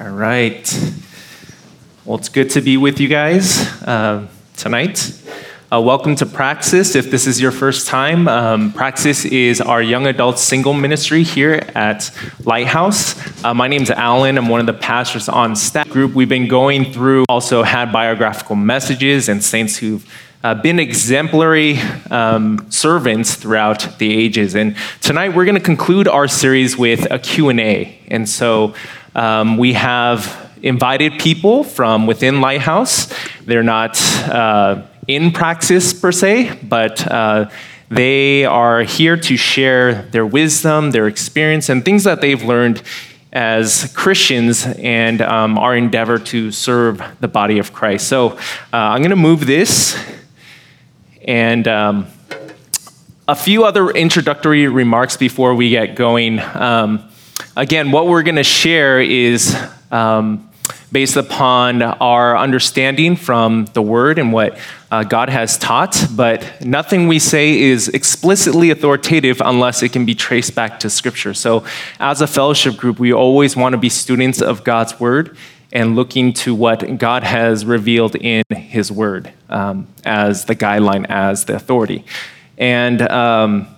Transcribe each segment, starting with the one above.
All right. Well, it's good to be with you guys uh, tonight. Uh, welcome to Praxis. If this is your first time, um, Praxis is our young adult single ministry here at Lighthouse. Uh, my name's Alan. I'm one of the pastors on staff group. We've been going through, also had biographical messages and saints who've uh, been exemplary um, servants throughout the ages. And tonight we're going to conclude our series with a Q&A. And so um, we have invited people from within Lighthouse. They're not uh, in praxis per se, but uh, they are here to share their wisdom, their experience, and things that they've learned as Christians and um, our endeavor to serve the body of Christ. So uh, I'm going to move this and um, a few other introductory remarks before we get going. Um, again, what we're going to share is um, based upon our understanding from the Word and what uh, God has taught, but nothing we say is explicitly authoritative unless it can be traced back to Scripture. So, as a fellowship group, we always want to be students of God's Word and looking to what God has revealed in His Word um, as the guideline, as the authority. And um,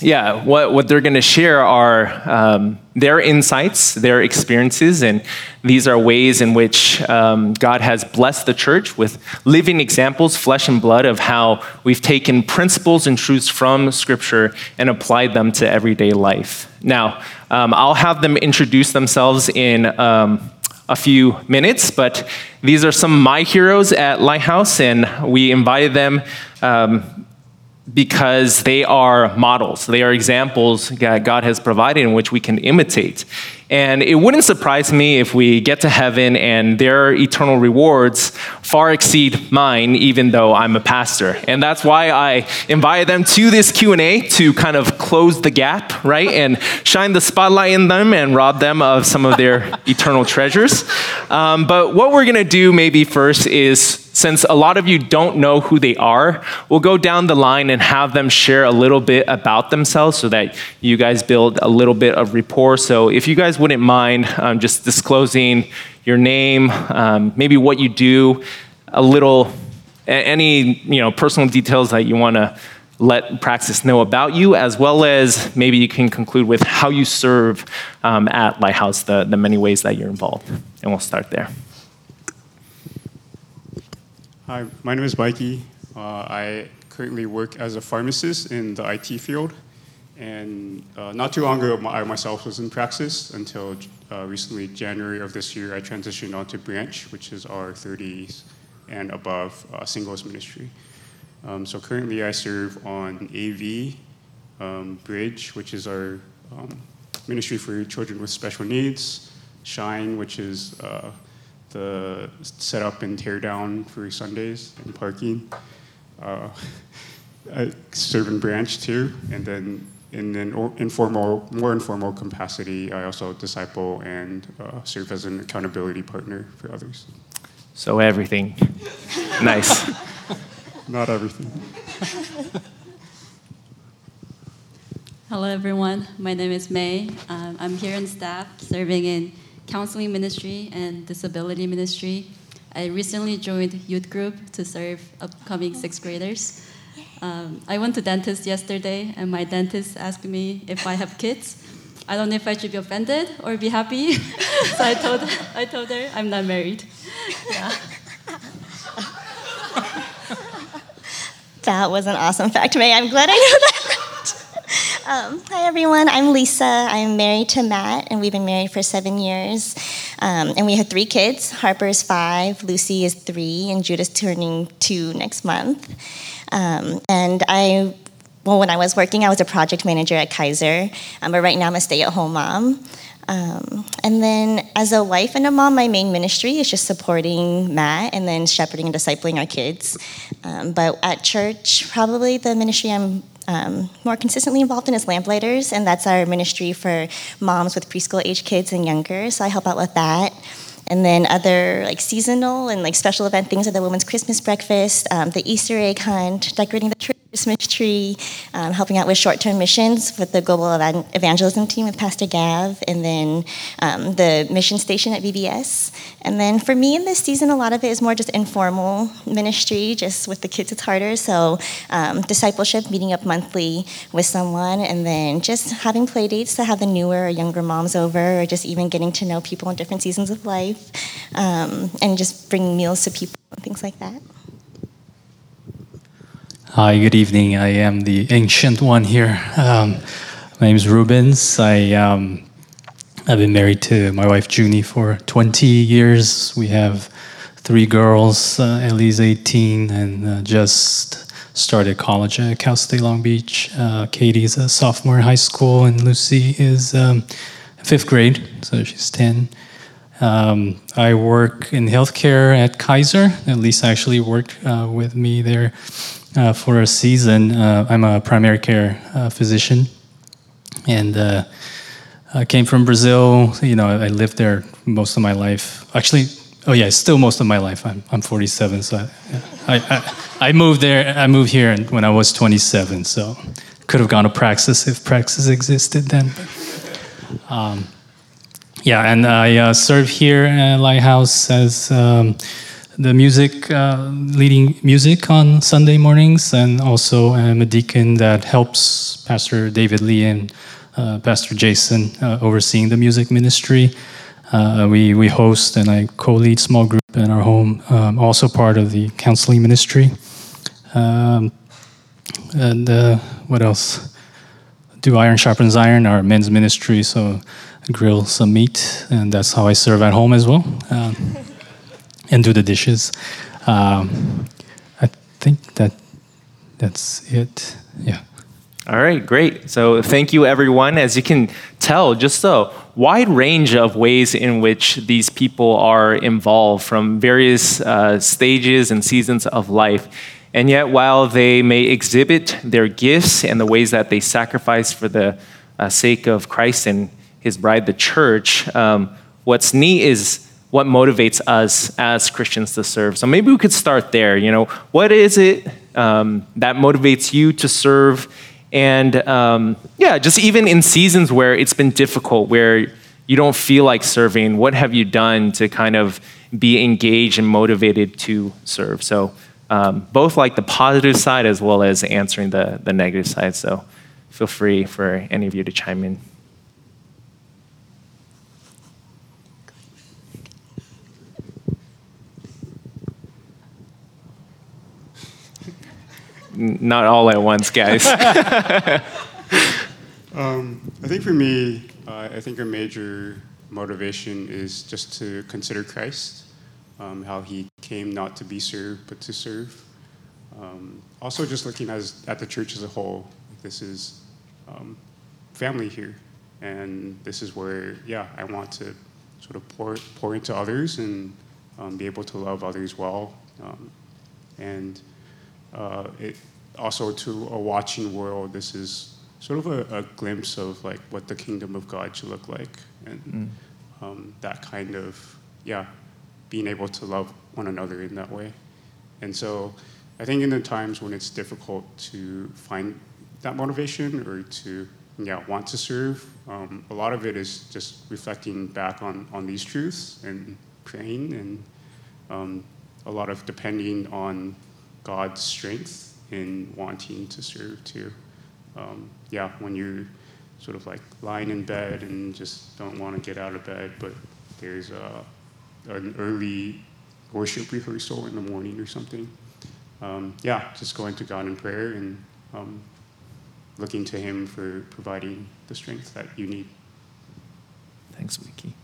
yeah, what, what they're going to share are um, their insights, their experiences, and these are ways in which um, God has blessed the church with living examples, flesh and blood, of how we've taken principles and truths from Scripture and applied them to everyday life. Now, um, I'll have them introduce themselves in um, a few minutes, but these are some my heroes at Lighthouse, and we invited them um, because they are models. They are examples that God has provided in which we can imitate. And it wouldn't surprise me if we get to heaven and their eternal rewards far exceed mine, even though I'm a pastor. And that's why I invited them to this Q&A to kind of close the gap, right? And shine the spotlight in them and rob them of some of their eternal treasures. Um, but what we're going to do maybe first is since a lot of you don't know who they are, we'll go down the line and have them share a little bit about themselves so that you guys build a little bit of rapport. So if you guys wouldn't mind um, just disclosing your name, um, maybe what you do, a little, any you know personal details that you want to let Praxis know about you, as well as maybe you can conclude with how you serve um, at Lighthouse, the, the many ways that you're involved. And we'll start there. Hi, my name is Mikey. Uh, I currently work as a pharmacist in the IT field. And uh, not too long ago, I myself was in praxis until uh, recently, January of this year, I transitioned onto Branch, which is our 30s and above uh, singles ministry. Um, so currently, I serve on AV um, Bridge, which is our um, ministry for children with special needs, Shine, which is uh, the setup and teardown for Sundays and parking. Uh, I serve in branch too, and then in an informal, more informal capacity, I also disciple and uh, serve as an accountability partner for others. So everything. nice. Not everything. Hello, everyone. My name is May. Um, I'm here in staff serving in counseling ministry and disability ministry. I recently joined youth group to serve upcoming sixth graders. Um, I went to dentist yesterday, and my dentist asked me if I have kids. I don't know if I should be offended or be happy. so I told, I told her I'm not married. Yeah. That was an awesome fact, May. I'm glad I know that. Um, hi, everyone. I'm Lisa. I'm married to Matt, and we've been married for seven years. Um, and we have three kids. Harper is five, Lucy is three, and Judah's turning two next month. Um, and I, well, when I was working, I was a project manager at Kaiser, um, but right now I'm a stay at home mom. Um, and then, as a wife and a mom, my main ministry is just supporting Matt and then shepherding and discipling our kids. Um, but at church, probably the ministry I'm um, more consistently involved in is Lamplighters, and that's our ministry for moms with preschool age kids and younger. So I help out with that. And then other like seasonal and like special event things are the Women's Christmas Breakfast, um, the Easter egg hunt, decorating the tree Christmas tree, um, helping out with short term missions with the global evangelism team with Pastor Gav, and then um, the mission station at VBS. And then for me in this season, a lot of it is more just informal ministry, just with the kids, it's harder. So um, discipleship, meeting up monthly with someone, and then just having play dates to have the newer or younger moms over, or just even getting to know people in different seasons of life, um, and just bringing meals to people and things like that. Hi, good evening. I am the ancient one here. Um, my name is Rubens. I, um, I've been married to my wife Junie for 20 years. We have three girls. Uh, Ellie's 18 and uh, just started college at Cal State Long Beach. Uh, Katie's a sophomore in high school, and Lucy is um, fifth grade, so she's 10. Um, I work in healthcare at Kaiser. Lisa actually worked uh, with me there uh, for a season. Uh, I'm a primary care uh, physician, and uh, I came from Brazil. You know, I lived there most of my life. Actually, oh yeah, still most of my life. I'm I'm 47, so I I, I moved there. I moved here when I was 27, so could have gone to Praxis if Praxis existed then. Um, yeah, and I uh, serve here at Lighthouse as. Um, the music, uh, leading music on Sunday mornings, and also am a deacon that helps Pastor David Lee and uh, Pastor Jason uh, overseeing the music ministry. Uh, we, we host and I co lead small group in our home, um, also part of the counseling ministry. Um, and uh, what else? Do Iron Sharpens Iron, our men's ministry, so grill some meat, and that's how I serve at home as well. Um, and do the dishes. Um, I think that that's it. Yeah. All right, great. So thank you, everyone. As you can tell, just a wide range of ways in which these people are involved from various uh, stages and seasons of life. And yet, while they may exhibit their gifts and the ways that they sacrifice for the uh, sake of Christ and his bride, the church, um, what's neat is what motivates us as Christians to serve. So maybe we could start there. You know, what is it um, that motivates you to serve? And um, yeah, just even in seasons where it's been difficult, where you don't feel like serving, what have you done to kind of be engaged and motivated to serve? So um, both like the positive side as well as answering the, the negative side. So feel free for any of you to chime in. Not all at once, guys. um, I think for me, uh, I think a major motivation is just to consider Christ, um, how he came not to be served, but to serve. Um, also, just looking as, at the church as a whole, this is um, family here. And this is where, yeah, I want to sort of pour, pour into others and um, be able to love others well. Um, and uh, it, also to a watching world, this is sort of a, a, glimpse of like what the kingdom of God should look like, and mm. um, that kind of yeah, being able to love one another in that way. And so, I think in the times when it's difficult to find that motivation or to yeah want to serve, um, a lot of it is just reflecting back on on these truths and praying and um, a lot of depending on God's strength in wanting to serve too. Um, yeah, when you're sort of like lying in bed and just don't want to get out of bed, but there's a, an early worship rehearsal in the morning or something. Um, yeah, just going to God in prayer and um, looking to Him for providing the strength that you need. Thanks, Mickey.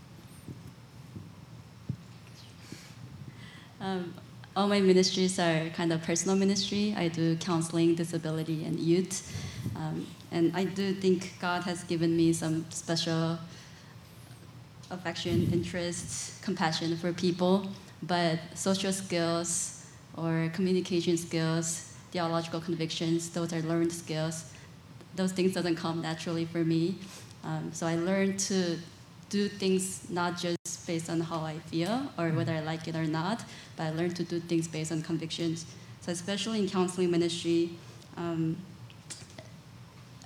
Um, all my ministries are kind of personal ministry. I do counseling, disability, and youth. Um, and I do think God has given me some special affection, interest, compassion for people. But social skills or communication skills, theological convictions, those are learned skills. Those things doesn't come naturally for me. Um, so I learned to do things not just based on how I feel or whether I like it or not, but I learned to do things based on convictions. So especially in counseling ministry, Um,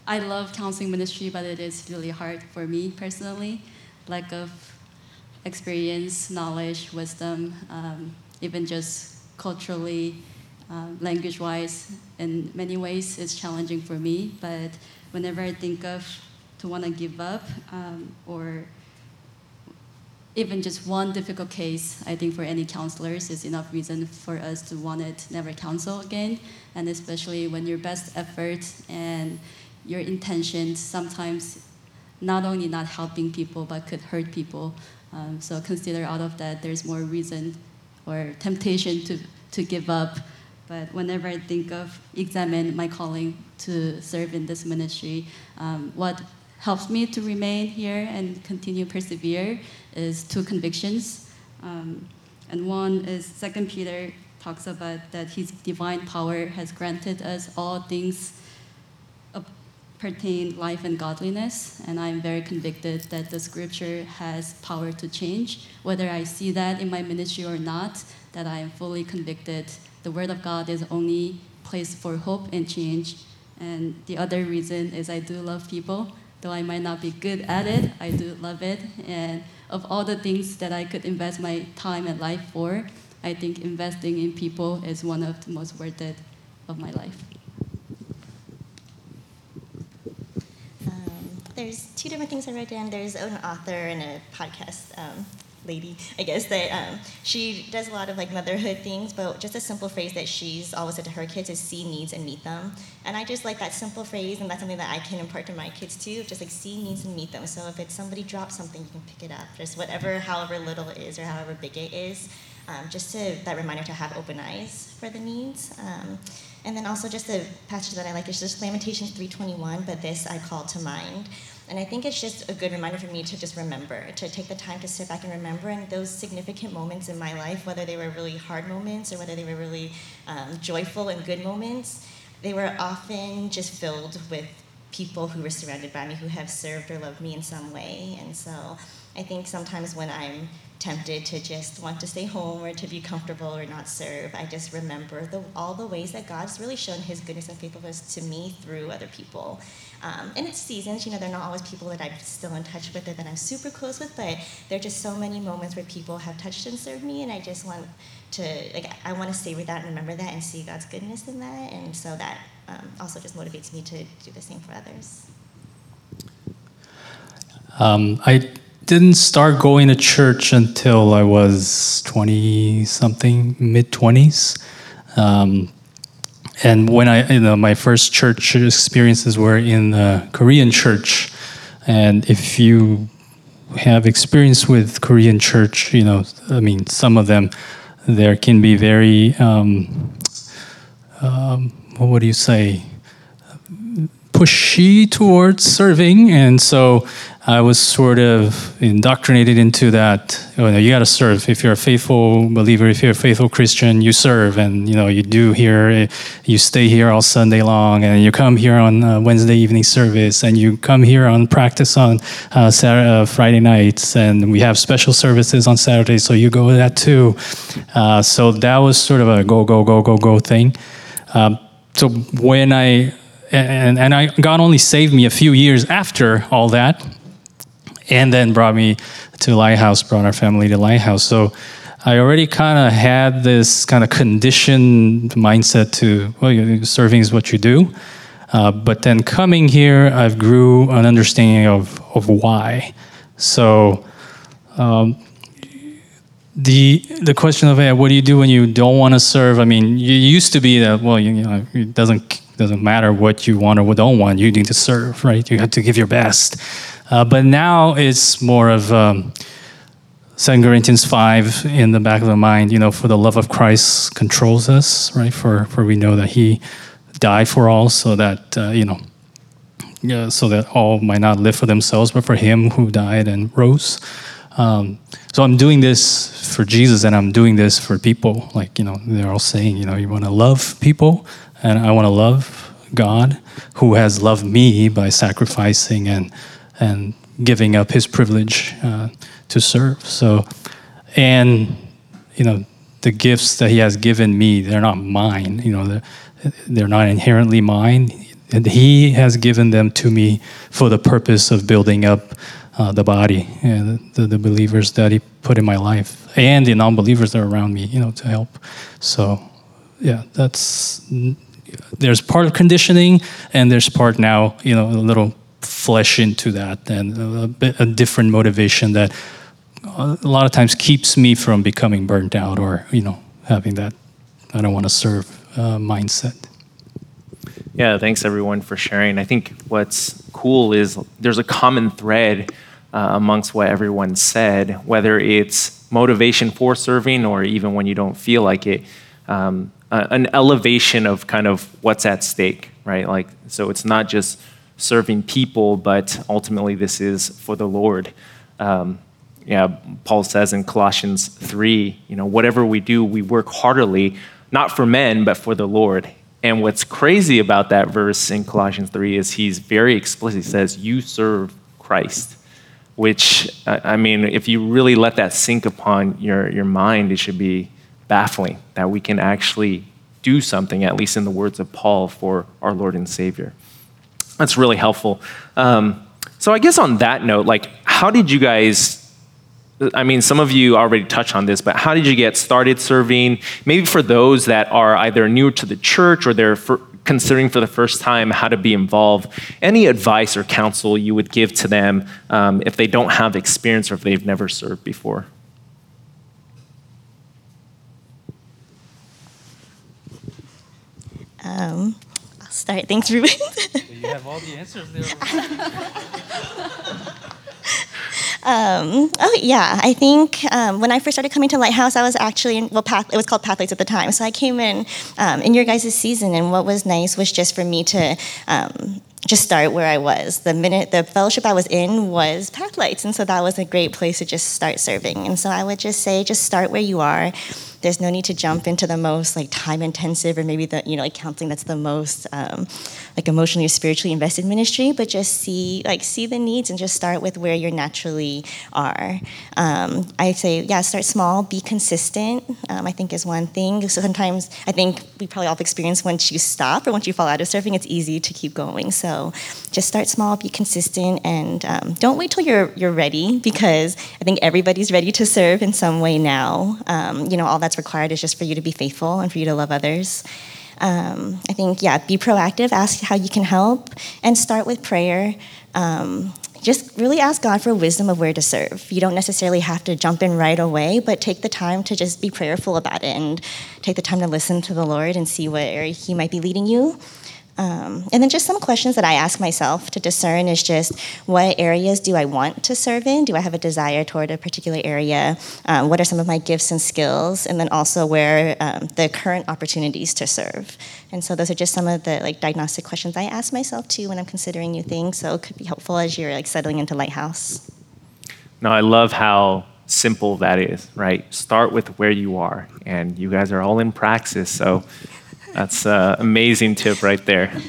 I love counseling ministry, but it is really hard for me personally. Lack of experience, knowledge, wisdom, um, even just culturally, uh, language wise, in many ways, it's challenging for me. But whenever I think of to want to give up um, or even just one difficult case, I think for any counselors is enough reason for us to want it never counsel again. And especially when your best effort and your intention sometimes not only not helping people but could hurt people. Um, so consider out of that there's more reason or temptation to, to give up. But whenever I think of examine my calling to serve in this ministry, um, what helps me to remain here and continue persevere is two convictions. Um, and one is Second Peter talks about that his divine power has granted us all things pertain life and godliness. And i'm very convicted that the scripture has power to change. Whether i see that in my ministry or not that i am fully convicted. The word of god is only place for hope and change. And the other reason is i do love people though I might not be good at it, I do love it. And of all the things that I could invest my time and life for, I think investing in people is one of the most worth it of my life. Um, there's two different things I wrote down. There's an author and a podcast um, lady, I guess, that um, she does a lot of like motherhood things, but just a simple phrase that she's always said to her kids is see needs and meet them. And I just like that simple phrase, and that's something that I can impart to my kids too, just like see needs and meet them. So if it's somebody drops something, you can pick it up, just whatever, however little it is or however big it is. Um, just to that reminder to have open eyes for the needs. Um, and then also just a passage that I like is just Lamentations 3:21, but this I call to mind. And I think it's just a good reminder for me to just remember, to take the time to sit back and remember and those significant moments in my life, whether they were really hard moments or whether they were really um, joyful and good moments, they were often just filled with people who were surrounded by me who have served or loved me in some way. And so I think sometimes when I'm tempted to just want to stay home or to be comfortable or not serve, I just remember the, all the ways that God's really shown His goodness and faithfulness to me through other people. Um, and it's seasons, you know, they're not always people that I'm still in touch with or that I'm super close with, but there are just so many moments where people have touched and served me, and I just want to, like, I want to savor that and remember that and see God's goodness in that, and so that um, also just motivates me to do the same for others. Um, I didn't start going to church until I was 20 something, mid 20s. Um, and when I, you know, my first church experiences were in the Korean church. And if you have experience with Korean church, you know, I mean, some of them, there can be very, um, um, what do you say, pushy towards serving. And so I was sort of indoctrinated into that. You, know, you got to serve. If you're a faithful believer, if you're a faithful Christian, you serve, and you know you do here. You stay here all Sunday long, and you come here on uh, Wednesday evening service, and you come here on practice on uh, Saturday, uh, Friday nights, and we have special services on Saturday, so you go to that too. Uh, so that was sort of a go go go go go thing. Um, so when I and, and I, God only saved me a few years after all that and then brought me to Lighthouse, brought our family to Lighthouse. So I already kind of had this kind of conditioned mindset to, well, serving is what you do. Uh, but then coming here, I've grew an understanding of, of why. So um, the the question of hey, what do you do when you don't want to serve? I mean, you used to be that well, you, you know, it doesn't doesn't matter what you want or don't want. You need to serve, right? You have to give your best. Uh, but now it's more of um, 2 Corinthians 5 in the back of the mind, you know, for the love of Christ controls us, right? For, for we know that he died for all so that, uh, you know, yeah, so that all might not live for themselves, but for him who died and rose. Um, so I'm doing this for Jesus and I'm doing this for people. Like, you know, they're all saying, you know, you want to love people and I want to love God who has loved me by sacrificing and and giving up his privilege uh, to serve. So, and you know, the gifts that he has given me, they're not mine. You know, they're they're not inherently mine. And He has given them to me for the purpose of building up uh, the body and the, the believers that He put in my life and the non-believers that are around me, you know, to help. So, yeah, that's there's part of conditioning, and there's part now, you know, a little flesh into that, and a, bit, a different motivation that a lot of times keeps me from becoming burnt out or you know having that I don't want to serve uh, mindset. Yeah, thanks everyone for sharing. I think what's cool is there's a common thread uh, amongst what everyone said, whether it's motivation for serving or even when you don't feel like it, um, uh, an elevation of kind of what's at stake, right? Like, so it's not just serving people, but ultimately this is for the Lord. Um, yeah, Paul says in Colossians 3, you know, whatever we do, we work heartily, not for men, but for the Lord. And what's crazy about that verse in Colossians 3 is he's very explicit. He says, You serve Christ, which, I mean, if you really let that sink upon your, your mind, it should be baffling that we can actually do something, at least in the words of Paul, for our Lord and Savior. That's really helpful. Um, so, I guess on that note, like, how did you guys I mean, some of you already touched on this, but how did you get started serving? Maybe for those that are either new to the church or they're for, considering for the first time how to be involved, any advice or counsel you would give to them um, if they don't have experience or if they've never served before? Um, I'll start. Thanks, Ruben. you have all the answers there. Um, oh yeah, I think um, when I first started coming to Lighthouse, I was actually in, well, Path, it was called Pathlights at the time. So I came in um, in your guys' season, and what was nice was just for me to um, just start where I was. The minute the fellowship I was in was Pathlights, and so that was a great place to just start serving. And so I would just say, just start where you are. There's no need to jump into the most like time intensive or maybe the you know like counseling that's the most um, like emotionally or spiritually invested ministry, but just see like see the needs and just start with where you naturally are. Um, I say yeah, start small, be consistent. Um, I think is one thing. So sometimes I think we probably all have experienced once you stop or once you fall out of surfing, it's easy to keep going. So just start small, be consistent, and um, don't wait till you're you're ready because I think everybody's ready to serve in some way now. Um, you know all that's required is just for you to be faithful and for you to love others. Um, I think, yeah, be proactive, ask how you can help, and start with prayer. Um, just really ask God for wisdom of where to serve. You don't necessarily have to jump in right away, but take the time to just be prayerful about it and take the time to listen to the Lord and see where He might be leading you. Um, and then just some questions that I ask myself to discern is just what areas do I want to serve in? Do I have a desire toward a particular area? Um, what are some of my gifts and skills? And then also where um, the current opportunities to serve. And so those are just some of the like diagnostic questions I ask myself too when I'm considering new things. So it could be helpful as you're like settling into Lighthouse. No, I love how simple that is, right? Start with where you are, and you guys are all in praxis, so that's an amazing tip right there.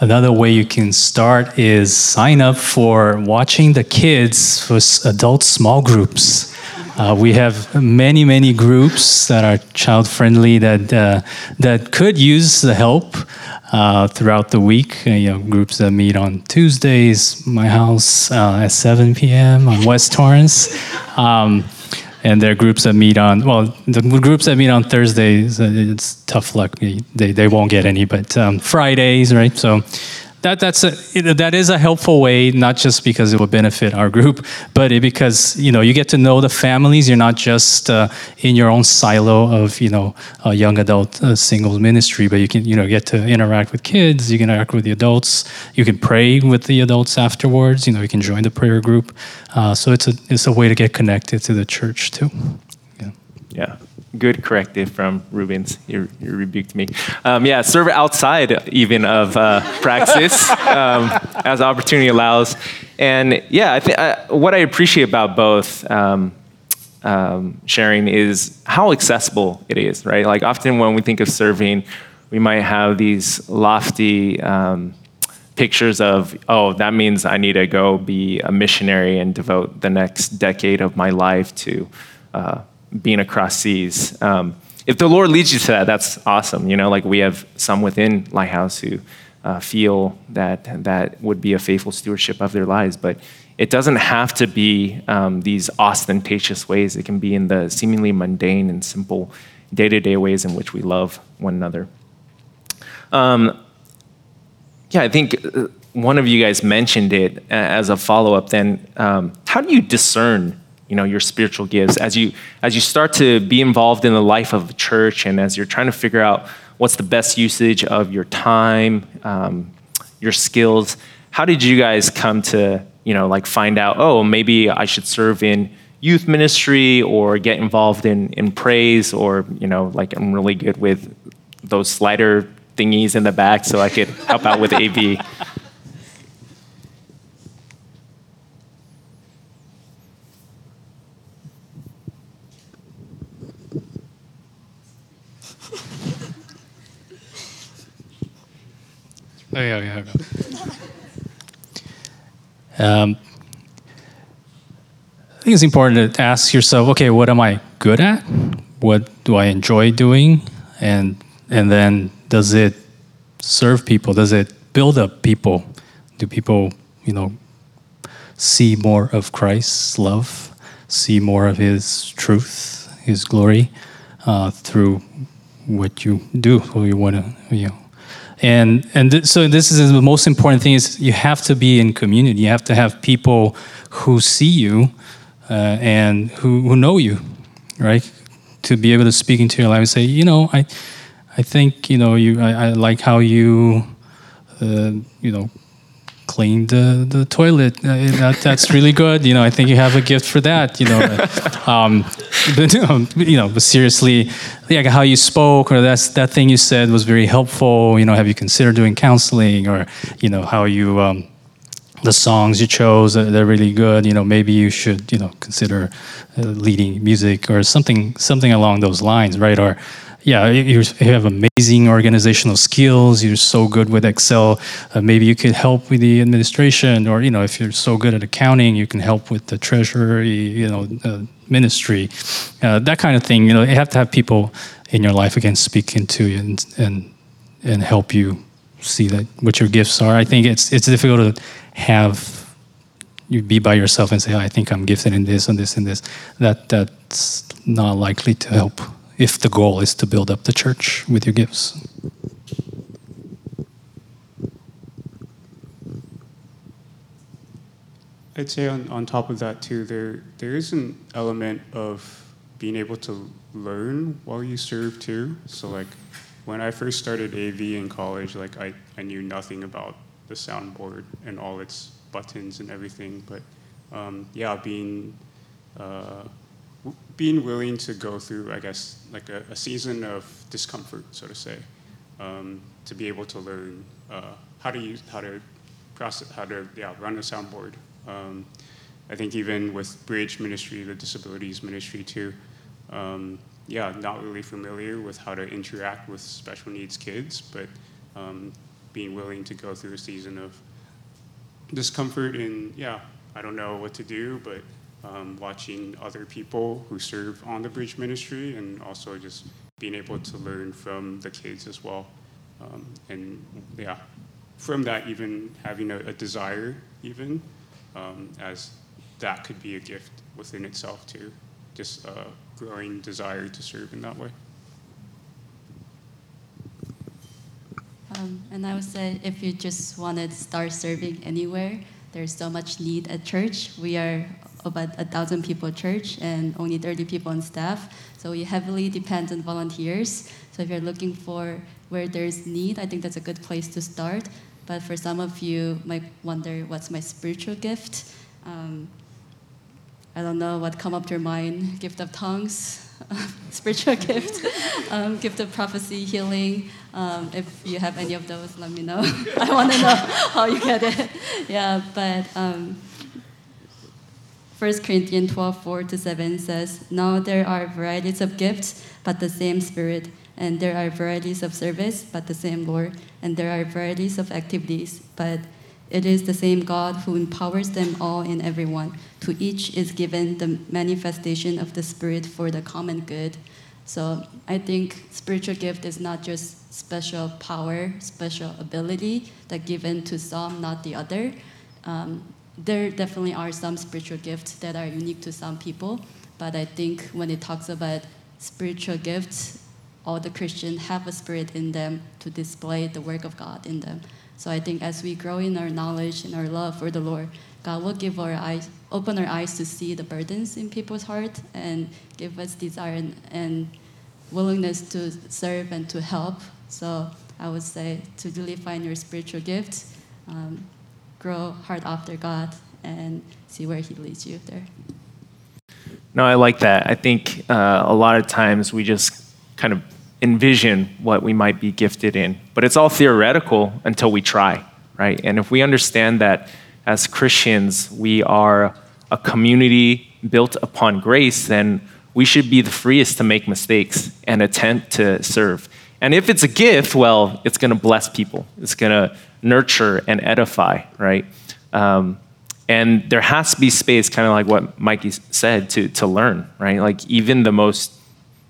Another way you can start is sign up for watching the kids for adult small groups. Uh, we have many, many groups that are child friendly that uh, that could use the help uh, throughout the week. Uh, you know, groups that meet on Tuesdays, my house uh, at 7 p.m. on West Torrance. Um, and there are groups that meet on well the groups that meet on thursdays uh, it's tough luck they, they won't get any but um, fridays right so that that's a, that is a helpful way, not just because it will benefit our group, but it, because you know you get to know the families. You're not just uh, in your own silo of you know a young adult uh, singles ministry, but you can you know get to interact with kids. You can interact with the adults. You can pray with the adults afterwards. You know you can join the prayer group. Uh, so it's a it's a way to get connected to the church too. Yeah. Yeah good corrective from Rubens. You, you rebuked me. Um, yeah, serve outside even of uh, praxis um, as opportunity allows. And yeah, I think uh, what I appreciate about both um, um, sharing is how accessible it is, right? Like often when we think of serving, we might have these lofty um, pictures of, oh, that means I need to go be a missionary and devote the next decade of my life to uh, being across seas. Um, if the Lord leads you to that, that's awesome. You know, like we have some within Lighthouse who uh, feel that that would be a faithful stewardship of their lives, but it doesn't have to be um, these ostentatious ways. It can be in the seemingly mundane and simple day to day ways in which we love one another. Um, yeah, I think uh, one of you guys mentioned it as a follow up. Then, um, how do you discern, you know, your spiritual gifts as you as you start to be involved in the life of the church, and as you're trying to figure out what's the best usage of your time, um, your skills? How did you guys come to, you know, like find out? Oh, maybe I should serve in youth ministry or get involved in in praise, or you know, like I'm really good with those slider thingies in the back, so I could help out with AV. Oh, yeah, yeah. Um, I think it's important to ask yourself, okay, what am I good at? What do I enjoy doing? And and then does it serve people? Does it build up people? Do people, you know, see more of Christ's love, see more of His truth, His glory uh, through what you do, what you want to, you know, and and th- so this is the most important thing is you have to be in community. You have to have people who see you uh, and who, who know you right? To be able to speak into your life and say you know i i think you know you i, I like how you uh, you know clean the, the toilet. Uh, that, that's really good. You know, I think you have a gift for that. You know, um, but, you know, but seriously, like how you spoke or that's that thing you said was very helpful. You know, have you considered doing counseling or you know how you um, the songs you chose they're really good. You know, maybe you should you know consider uh, leading music or something something along those lines, right? Or yeah, you have amazing organizational skills. You're so good with Excel. Uh, maybe you could help with the administration, or you know, if you're so good at accounting, you can help with the treasury, you know, uh, ministry, uh, that kind of thing. You know, you have to have people in your life again speak into you and and and help you see that what your gifts are. I think it's it's difficult to have you be by yourself and say, oh, I think I'm gifted in this and this and this. That that's not likely to help if the goal is to build up the church with your gifts. I'd say on, on top of that too, there there is an element of being able to learn while you serve too. So like when I first started AV in college, like I, I knew nothing about the soundboard and all its buttons and everything. But um, yeah, being uh, being willing to go through, I guess, like a, a season of discomfort, so to say, um, to be able to learn uh, how to use, how to process, how to yeah, run a soundboard. Um, I think even with Bridge Ministry, the disabilities ministry too, um, yeah, not really familiar with how to interact with special needs kids, but um, being willing to go through a season of discomfort and yeah, I don't know what to do, but um, watching other people who serve on the bridge ministry and also just being able to learn from the kids as well. Um, and yeah, from that, even having a, a desire, even um, as that could be a gift within itself too, just a growing desire to serve in that way. Um, and I would say if you just want to start serving anywhere, there's so much need at church. We are about a thousand people church and only 30 people on staff. So we heavily depend on volunteers. So if you're looking for where there's need, I think that's a good place to start. But for some of you might wonder, what's my spiritual gift? Um, I don't know what come up to your mind. Gift of tongues, spiritual gift, um, gift of prophecy, healing. Um, if you have any of those, let me know. I want to know how you get it. Yeah, but um, 1 Corinthians 12, 4 to 7 says, Now there are varieties of gifts, but the same Spirit. And there are varieties of service, but the same Lord. And there are varieties of activities, but it is the same God who empowers them all and everyone. To each is given the manifestation of the Spirit for the common good. So I think spiritual gift is not just special power, special ability that given to some, not the other. Um, there definitely are some spiritual gifts that are unique to some people, but I think when it talks about spiritual gifts, all the Christians have a spirit in them to display the work of God in them. So I think as we grow in our knowledge and our love for the Lord, God will give our eyes, open our eyes to see the burdens in people's heart and give us desire and, and willingness to serve and to help. So I would say to really find your spiritual gift, um, grow hard after God, and see where He leads you there. No, I like that. I think uh, a lot of times we just kind of envision what we might be gifted in, but it's all theoretical until we try, right? And if we understand that as Christians we are a community built upon grace, then we should be the freest to make mistakes and attempt to serve. And if it's a gift, well, it's going to bless people. It's going to nurture and edify, right? Um, and there has to be space, kind of like what Mikey said, to, to learn, right? Like even the most,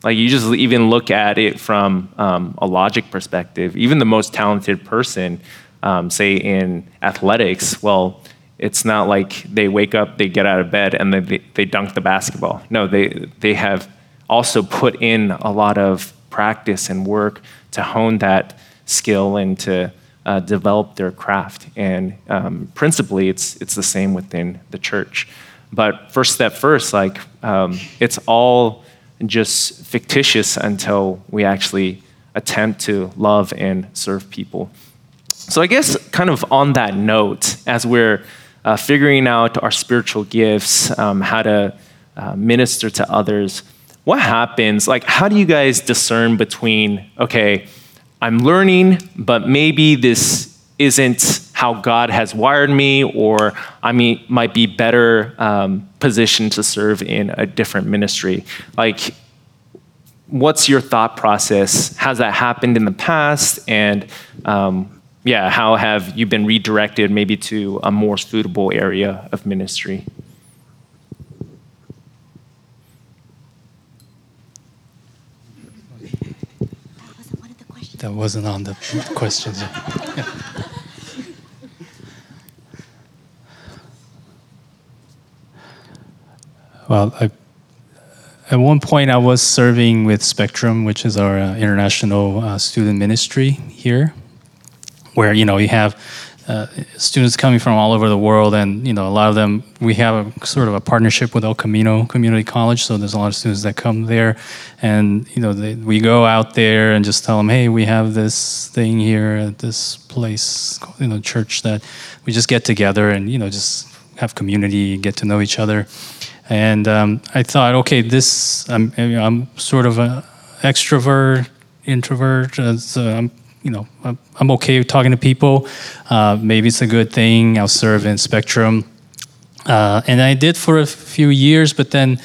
like you just even look at it from um, a logic perspective, even the most talented person, um, say in athletics, well, it's not like they wake up, they get out of bed, and they, they dunk the basketball. No, they, they have also put in a lot of practice and work to hone that skill and to uh, develop their craft. And um, principally, it's, it's the same within the church. But first step first, like um, it's all just fictitious until we actually attempt to love and serve people. So I guess kind of on that note, as we're uh, figuring out our spiritual gifts, um, how to uh, minister to others, what happens? Like, how do you guys discern between, okay, I'm learning, but maybe this isn't how God has wired me, or I mean, might be better um, positioned to serve in a different ministry. Like, what's your thought process? Has that happened in the past? And um, yeah, how have you been redirected maybe to a more suitable area of ministry? That wasn't on the questions. Yeah. Well, I, at one point I was serving with Spectrum, which is our uh, international uh, student ministry here, where you know you have uh, students coming from all over the world, and you know a lot of them. We have a sort of a partnership with El Camino Community College, so there's a lot of students that come there, and you know they, we go out there and just tell them, hey, we have this thing here at this place, you know, church that we just get together and you know just have community, get to know each other, and um, I thought, okay, this I'm I'm sort of an extrovert, introvert, uh, so I'm you know, I'm okay with talking to people. Uh, maybe it's a good thing. I'll serve in Spectrum. Uh, and I did for a few years, but then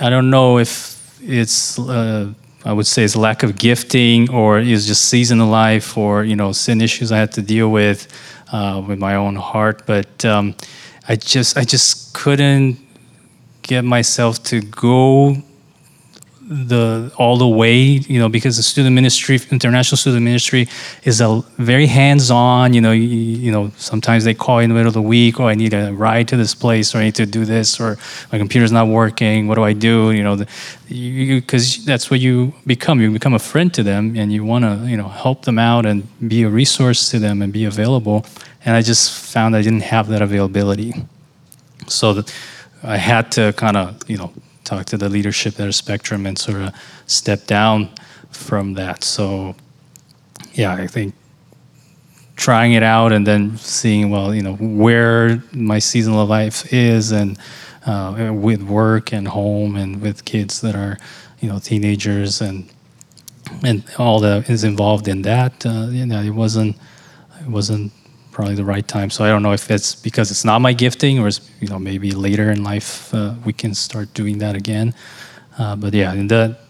I don't know if it's, uh, I would say it's lack of gifting or it's just season of life or, you know, sin issues I had to deal with uh, with my own heart. But um, I just, I just couldn't get myself to go the all the way, you know, because the student ministry, international student ministry, is a very hands-on. You know, you, you, know, sometimes they call in the middle of the week, oh, I need a ride to this place, or I need to do this, or my computer's not working. What do I do? You know, because that's what you become. You become a friend to them, and you want to, you know, help them out and be a resource to them and be available. And I just found I didn't have that availability, so that I had to kind of, you know talk to the leadership at spectrum and sort of step down from that. So, yeah, I think trying it out and then seeing, well, you know, where my seasonal life is and uh, with work and home and with kids that are, you know, teenagers and and all that is involved in that. Uh, you know, it wasn't it wasn't probably the right time. So I don't know if it's because it's not my gifting, or you know maybe later in life uh, we can start doing that again. Uh, but yeah, and that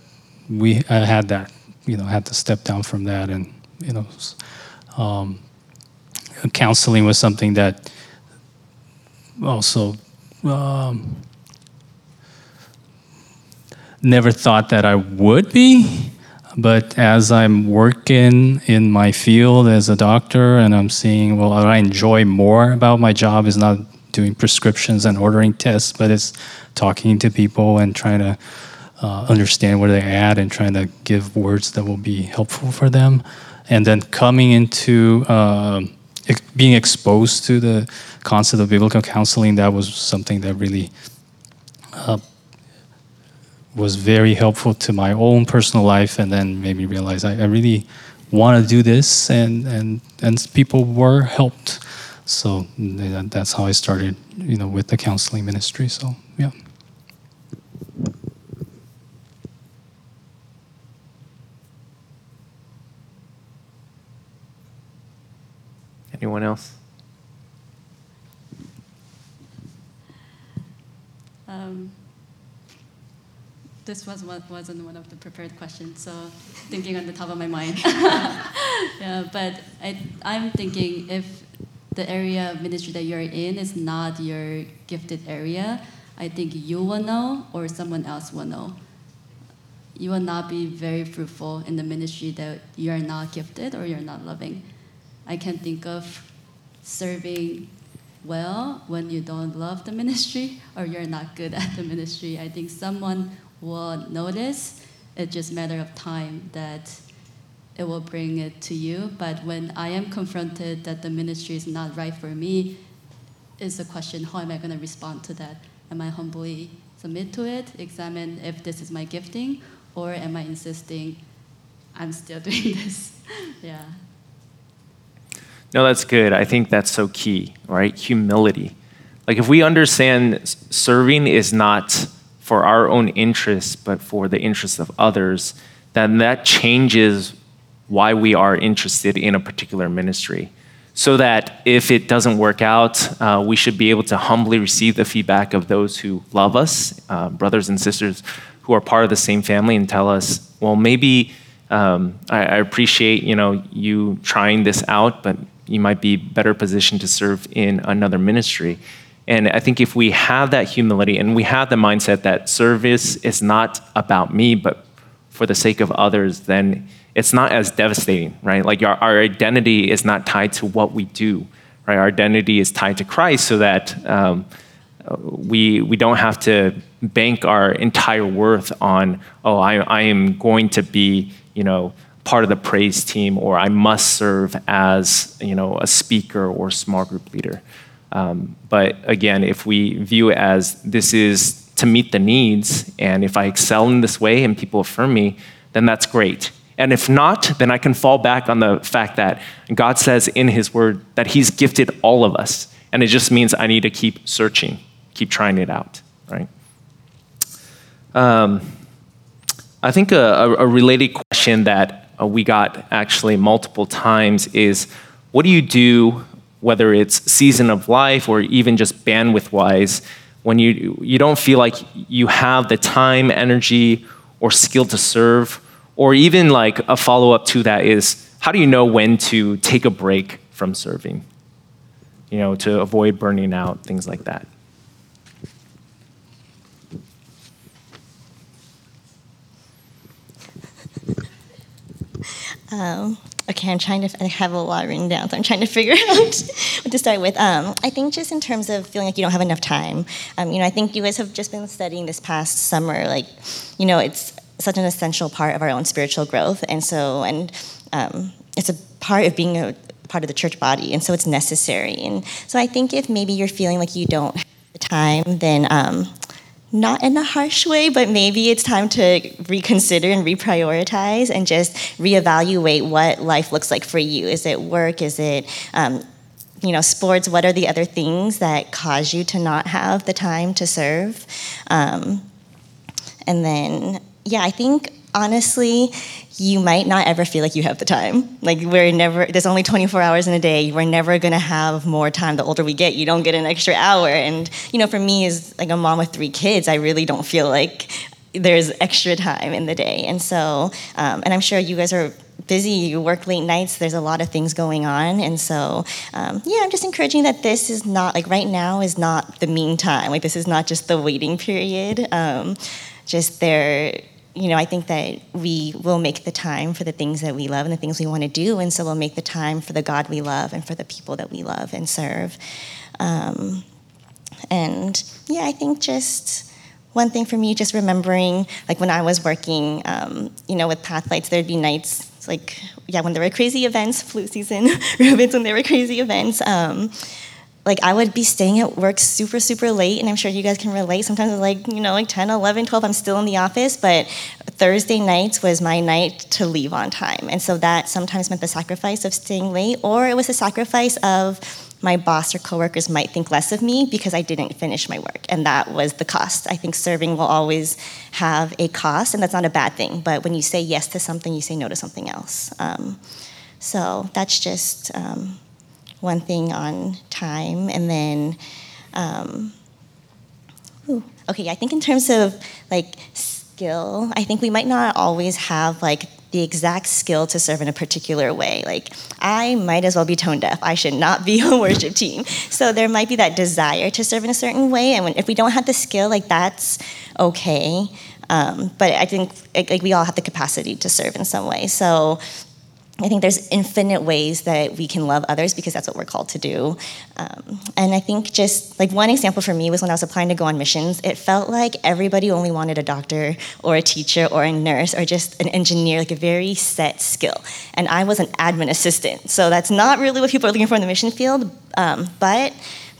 we I had that you know had to step down from that, and you know um, counseling was something that also um, never thought that I would be. But as I'm working in my field as a doctor and I'm seeing, well, what I enjoy more about my job is not doing prescriptions and ordering tests, but it's talking to people and trying to uh, understand where they're at and trying to give words that will be helpful for them. And then coming into uh, being exposed to the concept of biblical counseling, that was something that really uh, was very helpful to my own personal life and then made me realize I, I really want to do this and, and, and people were helped. So that's how I started, you know, with the counseling ministry. So, yeah. Anyone else? Um, this was what wasn't one of the prepared questions, so thinking on the top of my mind. yeah, but I, I'm thinking if the area of ministry that you're in is not your gifted area, I think you will know or someone else will know. You will not be very fruitful in the ministry that you are not gifted or you're not loving. I can think of serving well when you don't love the ministry or you're not good at the ministry. I think someone will notice. It's just a matter of time that it will bring it to you. But when I am confronted that the ministry is not right for me, is the question how am I going to respond to that? Am I humbly submit to it, examine if this is my gifting, or am I insisting I'm still doing this? yeah. No, that's good. I think that's so key, right? Humility. Like if we understand serving is not for our own interests, but for the interests of others, then that changes why we are interested in a particular ministry. So that if it doesn't work out, uh, we should be able to humbly receive the feedback of those who love us, uh, brothers and sisters who are part of the same family, and tell us, well, maybe um, I, I appreciate you know you trying this out, but you might be better positioned to serve in another ministry. And I think if we have that humility and we have the mindset that service is not about me, but for the sake of others, then it's not as devastating, right? Like our, our identity is not tied to what we do, right? Our identity is tied to Christ so that um, we, we don't have to bank our entire worth on, oh, I, I am going to be, you know, part of the praise team or I must serve as you know a speaker or small group leader. Um, but again, if we view it as this is to meet the needs, and if I excel in this way and people affirm me, then that's great. And if not, then I can fall back on the fact that God says in His Word that He's gifted all of us. And it just means I need to keep searching, keep trying it out, right? Um, I think a, a, related question that we got actually multiple times is what do you do, whether it's season of life or even just bandwidth wise, when you, you don't feel like you have the time, energy, or skill to serve? Or even like a follow up to that is how do you know when to take a break from serving? You know, to avoid burning out, things like that. Um, okay, I'm trying to. I have a lot written down, so I'm trying to figure out what to start with. Um, I think just in terms of feeling like you don't have enough time. Um, you know, I think you guys have just been studying this past summer. Like, you know, it's such an essential part of our own spiritual growth, and so and um, it's a part of being a part of the church body, and so it's necessary. And so I think if maybe you're feeling like you don't have the time, then um, not in a harsh way, but maybe it's time to reconsider and reprioritize and just reevaluate what life looks like for you. Is it work? Is it, um, you know, sports? What are the other things that cause you to not have the time to serve? Um, and then, yeah, I think honestly, you might not ever feel like you have the time. Like we're never there's only 24 hours in a day. We're never going to have more time. The older we get, you don't get an extra hour. And you know, for me as like a mom with three kids, I really don't feel like there's extra time in the day. And so, um, and I'm sure you guys are busy, you work late nights, there's a lot of things going on. And so, um, yeah, I'm just encouraging that this is not, like, right now is not the meantime. Like, this is not just the waiting period. Um, just there, you know, I think that we will make the time for the things that we love and the things we want to do. And so we'll make the time for the God we love and for the people that we love and serve. Um, and yeah, I think just one thing for me, just remembering, like when I was working, um, you know, with Pathlights, there'd be nights like, yeah, when there were crazy events, flu season, Rubens, when there were crazy events. Um, like I would be staying at work super, super late, and I'm sure you guys can relate. Sometimes it's like, you know, like 10, 11, 12, I'm still in the office, but Thursday nights was my night to leave on time. And so that sometimes meant the sacrifice of staying late, or it was a sacrifice of my boss or coworkers might think less of me because I didn't finish my work. And that was the cost. I think serving will always have a cost, and that's not a bad thing. But when you say yes to something, you say no to something else. Um, so that's just um, one thing on time. And then, um, ooh, okay, I think in terms of like skill, I think we might not always have like the exact skill to serve in a particular way. Like, I might as well be tone deaf. I should not be a worship team. So there might be that desire to serve in a certain way, and when, if we don't have the skill, like that's okay. Um, but I think like we all have the capacity to serve in some way. So I think there's infinite ways that we can love others because that's what we're called to do. Um, and I think just like one example for me was when I was applying to go on missions, it felt like everybody only wanted a doctor or a teacher or a nurse or just an engineer, like a very set skill. And I was an admin assistant. So that's not really what people are looking for in the mission field. Um, but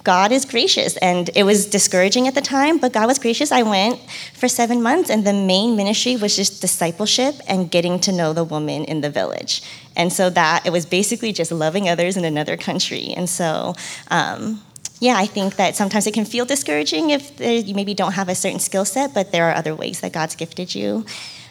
God is gracious. And it was discouraging at the time, but God was gracious. I went for seven months, and the main ministry was just discipleship and getting to know the woman in the village. And so that it was basically just loving others in another country. And so, um, yeah, I think that sometimes it can feel discouraging if you maybe don't have a certain skill set, but there are other ways that God's gifted you.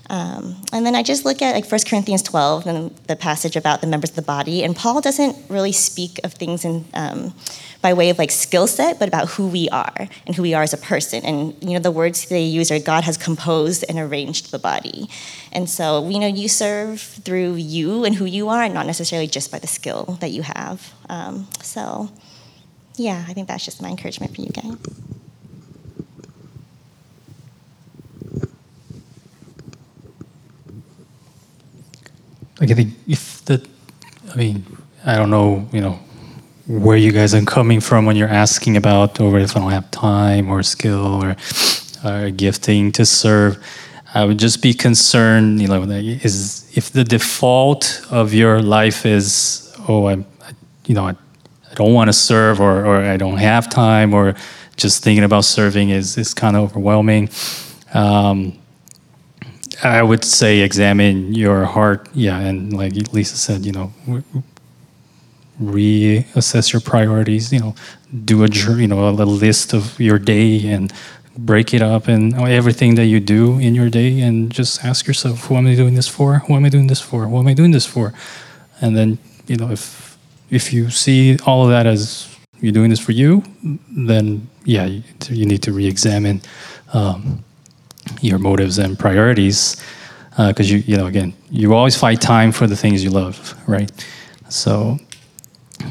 Um, and then I just look at like 1 Corinthians 12 and the passage about the members of the body, and Paul doesn't really speak of things in um, by way of like skill set, but about who we are and who we are as a person. And you know, the words they use are God has composed and arranged the body. And so, you know, you serve through you and who you are, and not necessarily just by the skill that you have. Um, so, yeah, I think that's just my encouragement for you guys. Like I think if the, I mean, I don't know, you know, where you guys are coming from when you're asking about, or if I don't have time or skill or, or gifting to serve. I would just be concerned, you know, is if the default of your life is, oh, I'm, you know, I, I don't want to serve, or, or I don't have time, or just thinking about serving is is kind of overwhelming. Um, I would say examine your heart, yeah, and like Lisa said, you know, reassess your priorities. You know, do a you know a list of your day and break it up and everything that you do in your day, and just ask yourself, who am I doing this for? Who am I doing this for? What am I doing this for? And then you know if if you see all of that as you're doing this for you, then yeah, you, you need to re-examine um, your motives and priorities because uh, you you know again you always find time for the things you love, right? So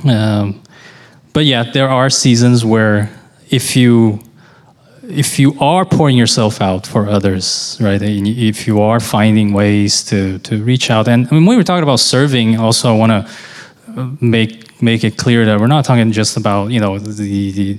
um, but yeah, there are seasons where if you if you are pouring yourself out for others, right? If you are finding ways to to reach out, and I mean, when we were talking about serving, also I want to make make it clear that we're not talking just about you know the, the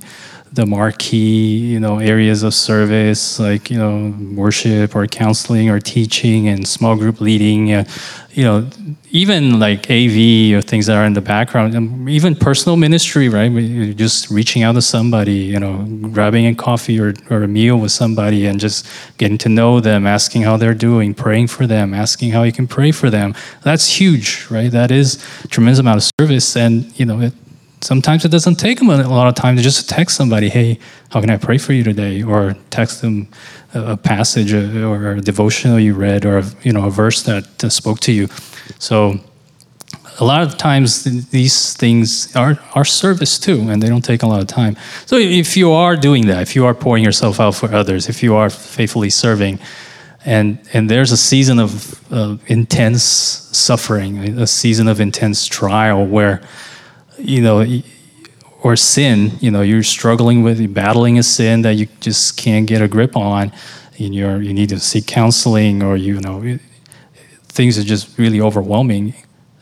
the marquee you know areas of service like you know worship or counseling or teaching and small group leading uh, you know even like av or things that are in the background um, even personal ministry right? Just reaching out to somebody you know grabbing a coffee or, or a meal with somebody and just getting to know them asking how they're doing praying for them asking how you can pray for them. That's huge right? That is tremendous amount of service and you know it, sometimes it doesn't take them a lot of time to just text somebody, hey, how can I pray for you today? Or text them a passage or a devotional you read or you know a verse that spoke to you. So a lot of times these things are, are service too, and they don't take a lot of time. So if you are doing that, if you are pouring yourself out for others, if you are faithfully serving, and and there's a season of uh, intense suffering, a season of intense trial where, you know, or sin. You know, you're struggling with battling a sin that you just can't get a grip on. And you're you need to seek counseling, or you know, things are just really overwhelming.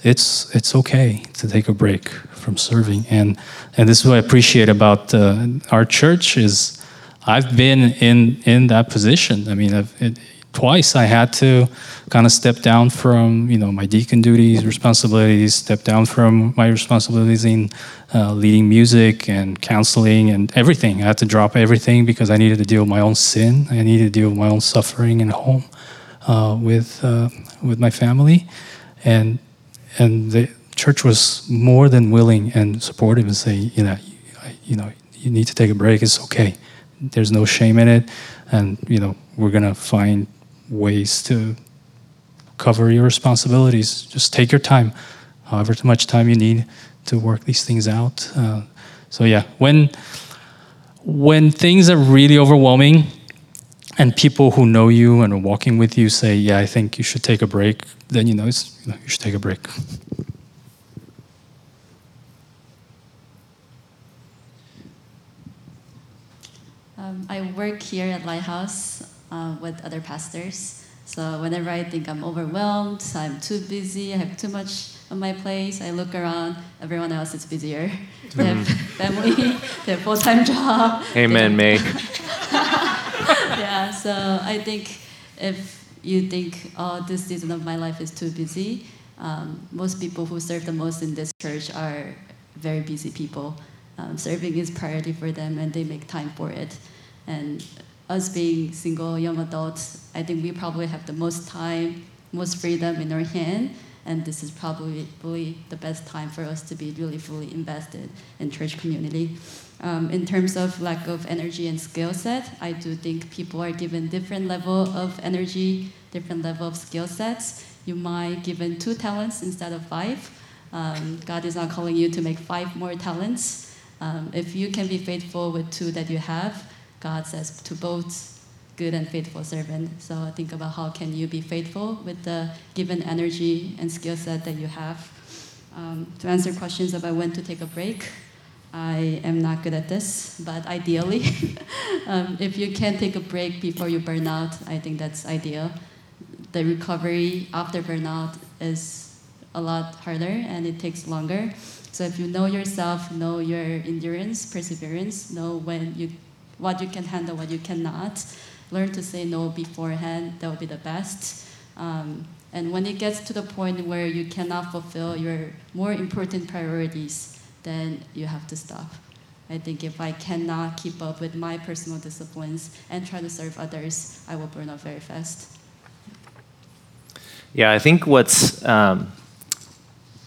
It's it's okay to take a break from serving, and and this is what I appreciate about uh, our church is I've been in in that position. I mean, I've, it, twice I had to kind of step down from you know my deacon duties, responsibilities, step down from my responsibilities in uh, leading music and counseling and everything. I had to drop everything because I needed to deal with my own sin. I needed to deal with my own suffering in home uh, with uh, with my family, and and the church was more than willing and supportive and say, you know, you know, you need to take a break. It's okay. There's no shame in it, and you know, we're gonna find ways to cover your responsibilities. Just take your time, however much time you need to work these things out. Uh, so yeah, when when things are really overwhelming, and people who know you and are walking with you say, "Yeah, I think you should take a break," then you know, it's, you, know, you should take a break. Um, I work here at Lighthouse uh, with other pastors. So whenever I think I'm overwhelmed, I'm too busy, I have too much on my plate, I look around, everyone else is busier. They have mm-hmm. family, they have full-time job. Amen, May. yeah, so I think if you think, oh, this season of my life is too busy, um, most people who serve the most in this church are very busy people. Um, serving is priority for them, and they make time for it. And us being single young adults, I think we probably have the most time, most freedom in our hand, and this is probably the best time for us to be really fully invested in church community. Um, in terms of lack of energy and skill set, I do think people are given different level of energy, different level of skill sets. You might given two talents instead of five. Um, God is not calling you to make five more talents. Um, if you can be faithful with two that you have, God says to both good and faithful servant. So think about how can you be faithful with the given energy and skill set that you have. Um, to answer questions about when to take a break, I am not good at this, but ideally, um, if you can take a break before you burn out, I think that's ideal. The recovery after burnout is a lot harder and it takes longer. So if you know yourself, know your endurance, perseverance, know when you what you can handle, what you cannot. Learn to say no beforehand. That would be the best. Um, and when it gets to the point where you cannot fulfill your more important priorities, then you have to stop. I think if I cannot keep up with my personal disciplines and try to serve others, I will burn out very fast. Yeah, I think what's um,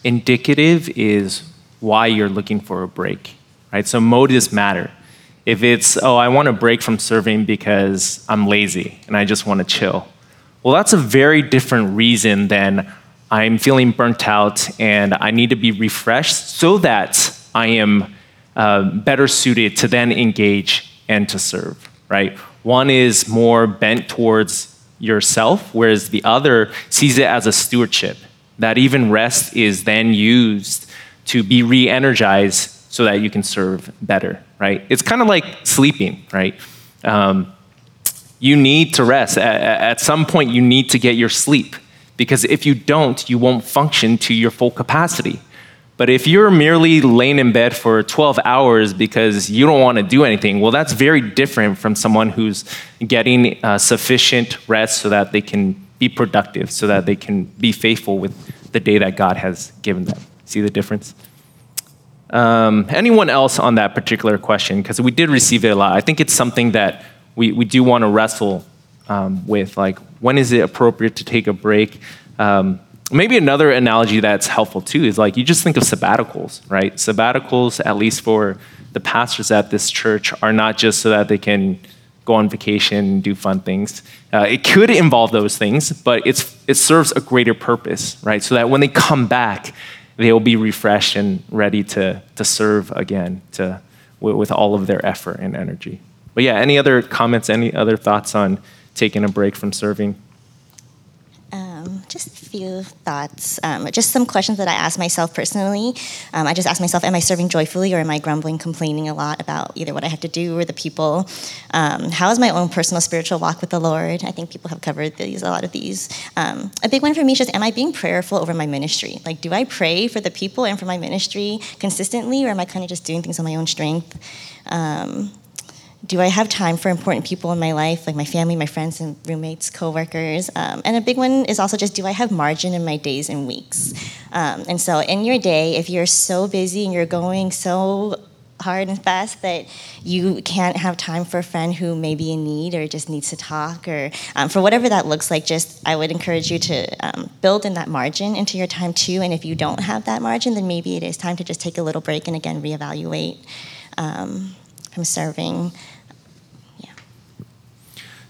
indicative is why you're looking for a break, right? So motives matter. If it's, oh, I want to break from serving because I'm lazy and I just want to chill, well, that's a very different reason than I'm feeling burnt out and I need to be refreshed so that I am uh, better suited to then engage and to serve, right? One is more bent towards yourself, whereas the other sees it as a stewardship, that even rest is then used to be re energized so that you can serve better, right? It's kind of like sleeping, right? Um, you need to rest. At, at some point, you need to get your sleep because if you don't, you won't function to your full capacity. But if you're merely laying in bed for 12 hours because you don't want to do anything, well, that's very different from someone who's getting uh, sufficient rest so that they can be productive, so that they can be faithful with the day that God has given them. See the difference? Um, anyone else on that particular question? Because we did receive it a lot. I think it's something that we, we do want to wrestle um, with. Like, when is it appropriate to take a break? Um, maybe another analogy that's helpful too is like you just think of sabbaticals, right? Sabbaticals, at least for the pastors at this church, are not just so that they can go on vacation and do fun things. Uh, it could involve those things, but it's, it serves a greater purpose, right? So that when they come back, they will be refreshed and ready to, to serve again to, with all of their effort and energy. But yeah, any other comments, any other thoughts on taking a break from serving? Few thoughts. Um, just some questions that I ask myself personally. Um, I just ask myself, am I serving joyfully or am I grumbling, complaining a lot about either what I have to do or the people? Um, how is my own personal spiritual walk with the Lord? I think people have covered these, a lot of these. Um, a big one for me is just, am I being prayerful over my ministry? Like, do I pray for the people and for my ministry consistently or am I kind of just doing things on my own strength? Um, do I have time for important people in my life, like my family, my friends, and roommates, coworkers? Um, and a big one is also just do I have margin in my days and weeks? Um, and so, in your day, if you're so busy and you're going so hard and fast that you can't have time for a friend who may be in need or just needs to talk or um, for whatever that looks like just i would encourage you to um, build in that margin into your time too and if you don't have that margin then maybe it is time to just take a little break and again reevaluate um, from serving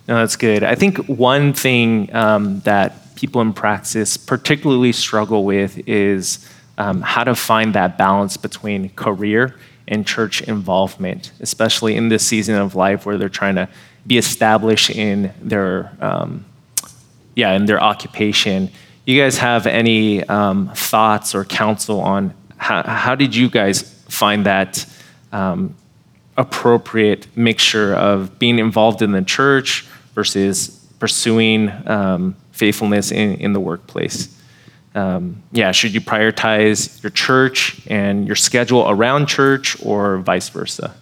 no, that's good. I think one thing um, that people in praxis particularly struggle with is um, how to find that balance between career and church involvement, especially in this season of life where they're trying to be established in their, um, yeah, in their occupation. You guys have any um, thoughts or counsel on how, how did you guys find that um, appropriate mixture of being involved in the church? Versus pursuing um, faithfulness in, in the workplace. Um, yeah, should you prioritize your church and your schedule around church or vice versa?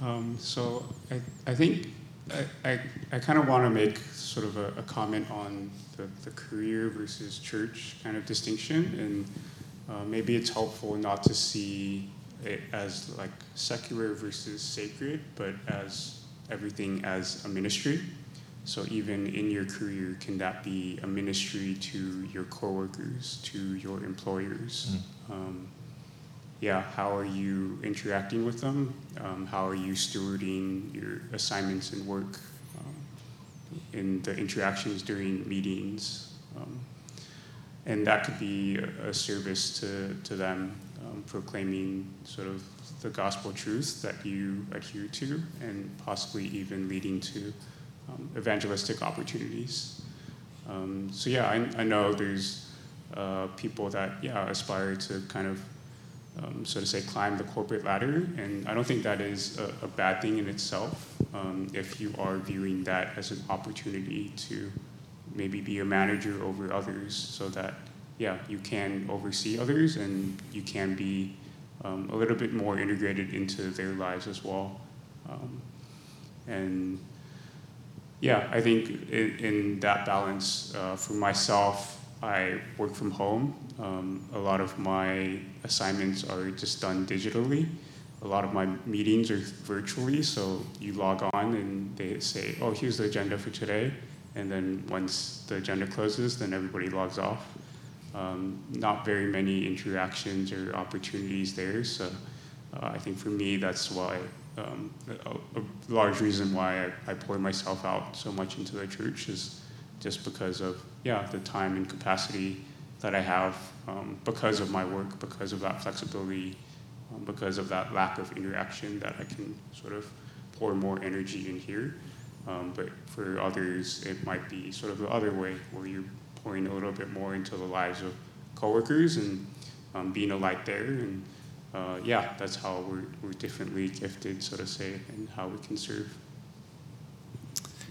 Um, so I, I think I, I, I kind of want to make sort of a, a comment on the, the, career versus church kind of distinction, and uh, maybe it's helpful not to see it as like secular versus sacred, but as everything as a ministry. So even in your career, can that be a ministry to your coworkers, to your employers? Mm. Um, yeah, how are you interacting with them? Um, how are you stewarding your assignments and work in the interactions during meetings? Um, and that could be a, service to, to them, um, proclaiming sort of the gospel truth that you adhere to, and possibly even leading to um, evangelistic opportunities. Um, so yeah, I, I know there's uh, people that yeah aspire to kind of um, so to say, climb the corporate ladder. And I don't think that is a, a bad thing in itself um, if you are viewing that as an opportunity to maybe be a manager over others so that, yeah, you can oversee others and you can be um, a little bit more integrated into their lives as well. Um, and yeah, I think in, in that balance, uh, for myself, I work from home. Um, a lot of my assignments are just done digitally. A lot of my meetings are virtually, so you log on and they say, oh, here's the agenda for today. And then once the agenda closes, then everybody logs off. Um, not very many interactions or opportunities there. So uh, I think for me, that's why um, a, a, large reason why I, I pour myself out so much into the church is just because of yeah the time and capacity that I have um, because of my work, because of that flexibility, um, because of that lack of interaction that I can sort of pour more energy in here. Um, but for others, it might be sort of the other way, where you're pouring a little bit more into the lives of coworkers and um, being a light there. And uh, yeah, that's how we're, we're differently gifted, so to say, and how we can serve.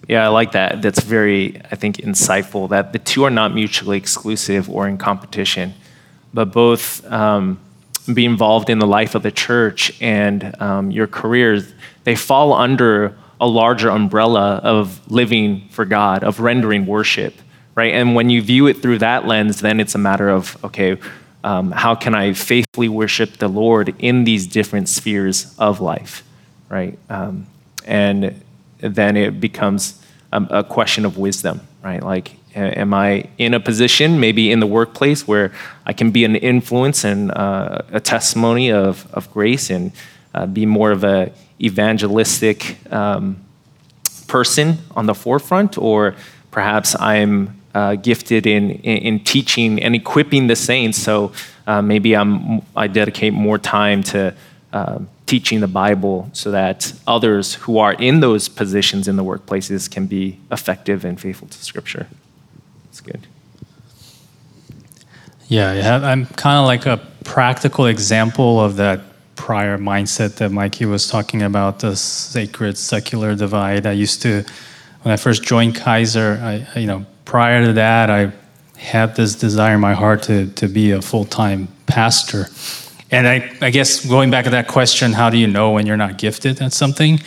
Yeah, I like that. That's very, I think, insightful that the two are not mutually exclusive or in competition, but both um, be involved in the life of the church and um, your careers, they fall under a larger umbrella of living for God, of rendering worship, right? And when you view it through that lens, then it's a matter of, okay, um, how can I faithfully worship the Lord in these different spheres of life, right? Um, and then it becomes a, a question of wisdom, right? Like, am I in a position, maybe in the workplace, where I can be an influence and uh, a testimony of, of grace and uh, be more of a evangelistic um, person on the forefront, or perhaps I'm uh, gifted in, in, in teaching and equipping the saints. So uh, maybe I'm I dedicate more time to uh, teaching the Bible so that others who are in those positions in the workplaces can be effective and faithful to Scripture. It's good. Yeah, I'm kind of like a practical example of that prior mindset that Mikey was talking about the sacred secular divide. I used to, when I first joined Kaiser, I, you know, prior to that, I had this desire in my heart to, to be a full time pastor. And I, I guess going back to that question, how do you know when you're not gifted at something?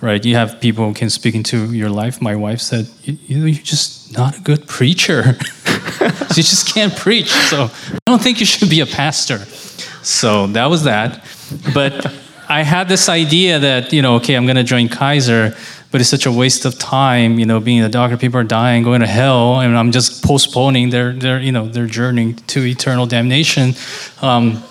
Right? You have people who can speak into your life. My wife said, you, You're just not a good preacher. you just can't preach. So I don't think you should be a pastor. So that was that. But I had this idea that, you know, okay, I'm going to join Kaiser but it's such a waste of time, you know, being a doctor. People are dying, going to hell, and I'm just postponing their, their you know, their journey to eternal damnation. Um,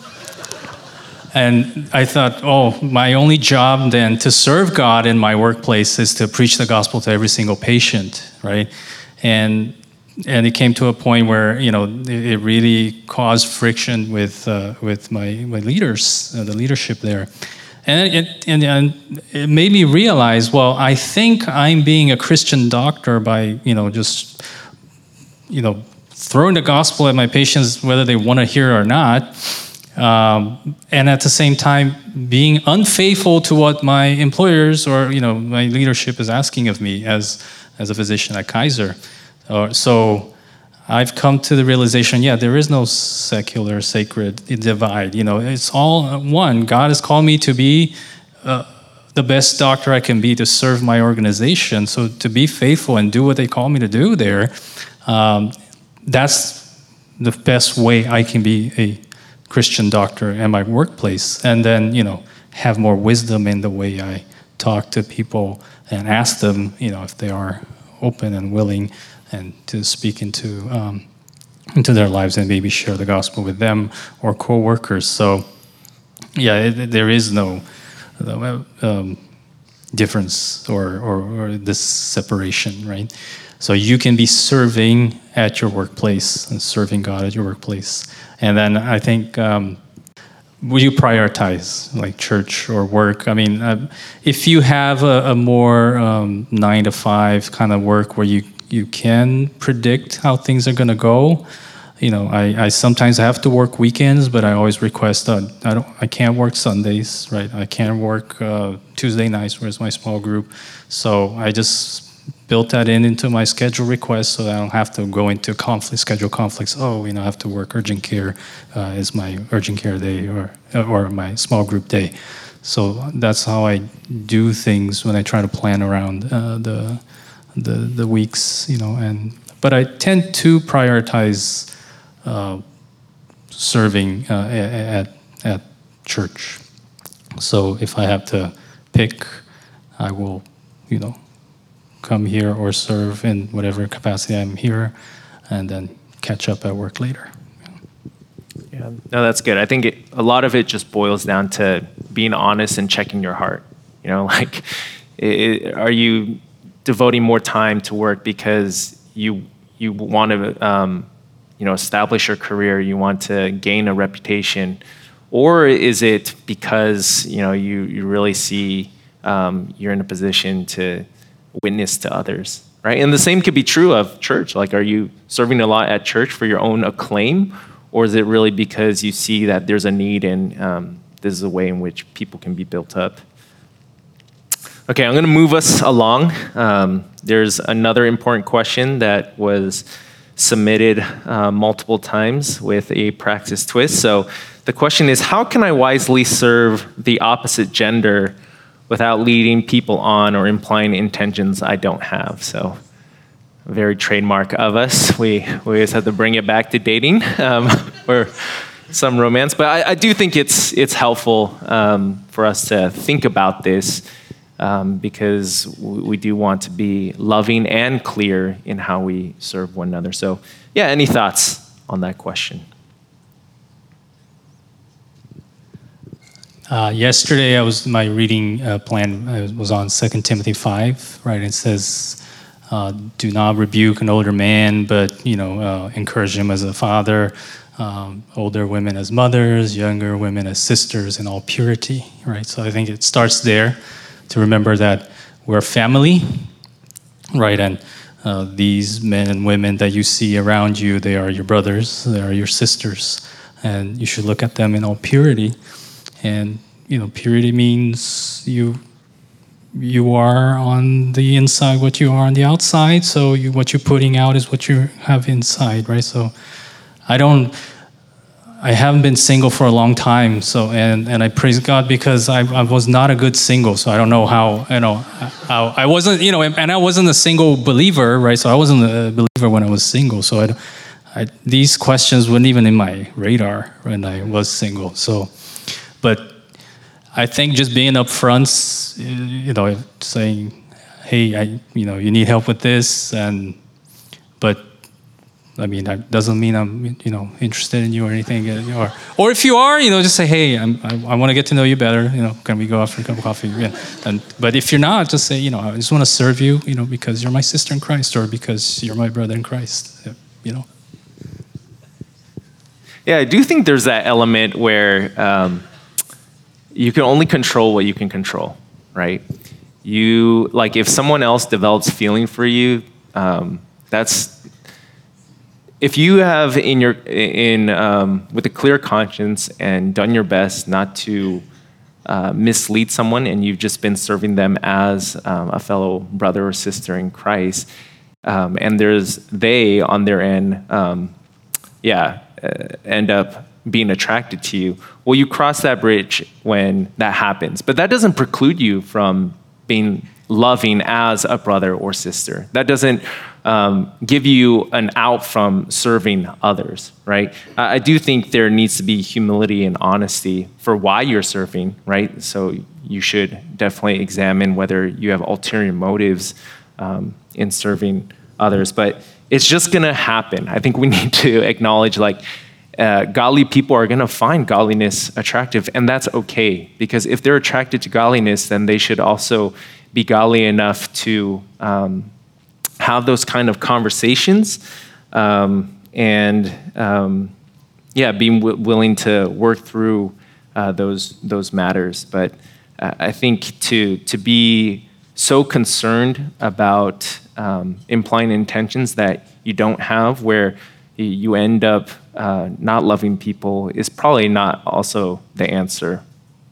and I thought, oh, my only job then to serve God in my workplace is to preach the gospel to every single patient, right? And and it came to a point where you know it, really caused friction with uh, with my my leaders, uh, the leadership there. And it, and, and it made me realize, well, I think I'm being a Christian doctor by, you know, just, you know, throwing the gospel at my patients, whether they want to hear or not. Um, and at the same time, being unfaithful to what my employers or, you know, my leadership is asking of me as, as a physician at Kaiser. Uh, so I've come to the realization, yeah, there is no secular, sacred divide. You know, it's all one. God has called me to be uh, the best doctor I can be to serve my organization. So to be faithful and do what they call me to do there, um, that's the best way I can be a Christian doctor in my workplace. And then, you know, have more wisdom in the way I talk to people and ask them, you know, if they are open and willing and to speak into um, into their lives and maybe share the gospel with them or co-workers. So, yeah, there is no um, difference or, or, or, this separation, right? So you can be serving at your workplace and serving God at your workplace, and then I think. Um, will you prioritize like church or work? I mean, uh, if you have a, a more um, nine to five kind of work where you you can predict how things are going to go. You know, I, I sometimes have to work weekends, but I always request that I don't I can't work Sundays, right? I can't work uh, Tuesday nights, where's my small group. So I just built that in into my schedule request so I don't have to go into conflict schedule conflicts. Oh, you know, I have to work urgent care uh, is my urgent care day or or my small group day. So that's how I do things when I try to plan around uh, the the the weeks, you know, and but I tend to prioritize uh, serving uh, at at church. So if I have to pick, I will, you know, come here or serve in whatever capacity I'm here, and then catch up at work later. Yeah, no, that's good. I think it, a lot of it just boils down to being honest and checking your heart. You know, like, it, are you devoting more time to work because you you want to um, you know establish your career, you want to gain a reputation, or is it because you know you you really see um, you're in a position to witness to others, right? And the same could be true of church. Like, are you serving a lot at church for your own acclaim, or is it really because you see that there's a need and um, this is a way in which people can be built up? Okay, I'm going to move us along. Um, there's another important question that was submitted uh, multiple times with a praxis twist. So the question is How can I wisely serve the opposite gender without leading people on or implying intentions I don't have? So, very trademark of us. We, we always have to bring it back to dating um, or some romance. But I, I, do think it's, it's helpful um, for us to think about this um, because we do want to be loving and clear in how we serve one another. So, yeah, any thoughts on that question? Uh, yesterday, I was my reading uh, plan was on 2 Timothy 5, right? It says, uh, do not rebuke an older man, but you know, uh, encourage him as a father. Um, older women as mothers, younger women as sisters, in all purity, right? So I think it starts there to remember that we're family, right? And uh, these men and women that you see around you, they are your brothers, they are your sisters, and you should look at them in all purity. And you know, purity means you you are on the inside what you are on the outside. So you, what you're putting out is what you have inside, right? So I don't. I haven't been single for a long time, so and, and I praise God because I, I was not a good single, so I don't know how you know how I wasn't you know and I wasn't a single believer, right? So I wasn't a believer when I was single, so I, I these questions weren't even in my radar when I was single. So, but I think just being upfront, you know, saying, "Hey, I, you know, you need help with this," and but I mean, that doesn't mean I'm, you know, interested in you or anything. Or, or if you are, you know, just say, "Hey, I'm, i I, want to get to know you better. You know, can we go out for a cup of coffee?" Yeah. And but if you're not, just say, you know, I just want to serve you, you know, because you're my sister in Christ, or because you're my brother in Christ. You know. Yeah, I do think there's that element where. Um, you can only control what you can control, right? You like if someone else develops feeling for you, um, that's if you have in your in um, with a clear conscience and done your best not to uh, mislead someone, and you've just been serving them as um, a fellow brother or sister in Christ, um, and there's they on their end, um, yeah, uh, end up being attracted to you. Well, you cross that bridge when that happens. But that doesn't preclude you from being loving as a brother or sister. That doesn't um, give you an out from serving others, right? I do think there needs to be humility and honesty for why you're serving, right? So you should definitely examine whether you have ulterior motives um, in serving others. But it's just going to happen. I think we need to acknowledge, like, uh, godly people are going to find godliness attractive, and that's okay because if they're attracted to godliness, then they should also be godly enough to um, have those kind of conversations um, and um, yeah, being w- willing to work through uh, those those matters. But uh, I think to to be so concerned about um, implying intentions that you don't have, where you end up uh, not loving people is probably not also the answer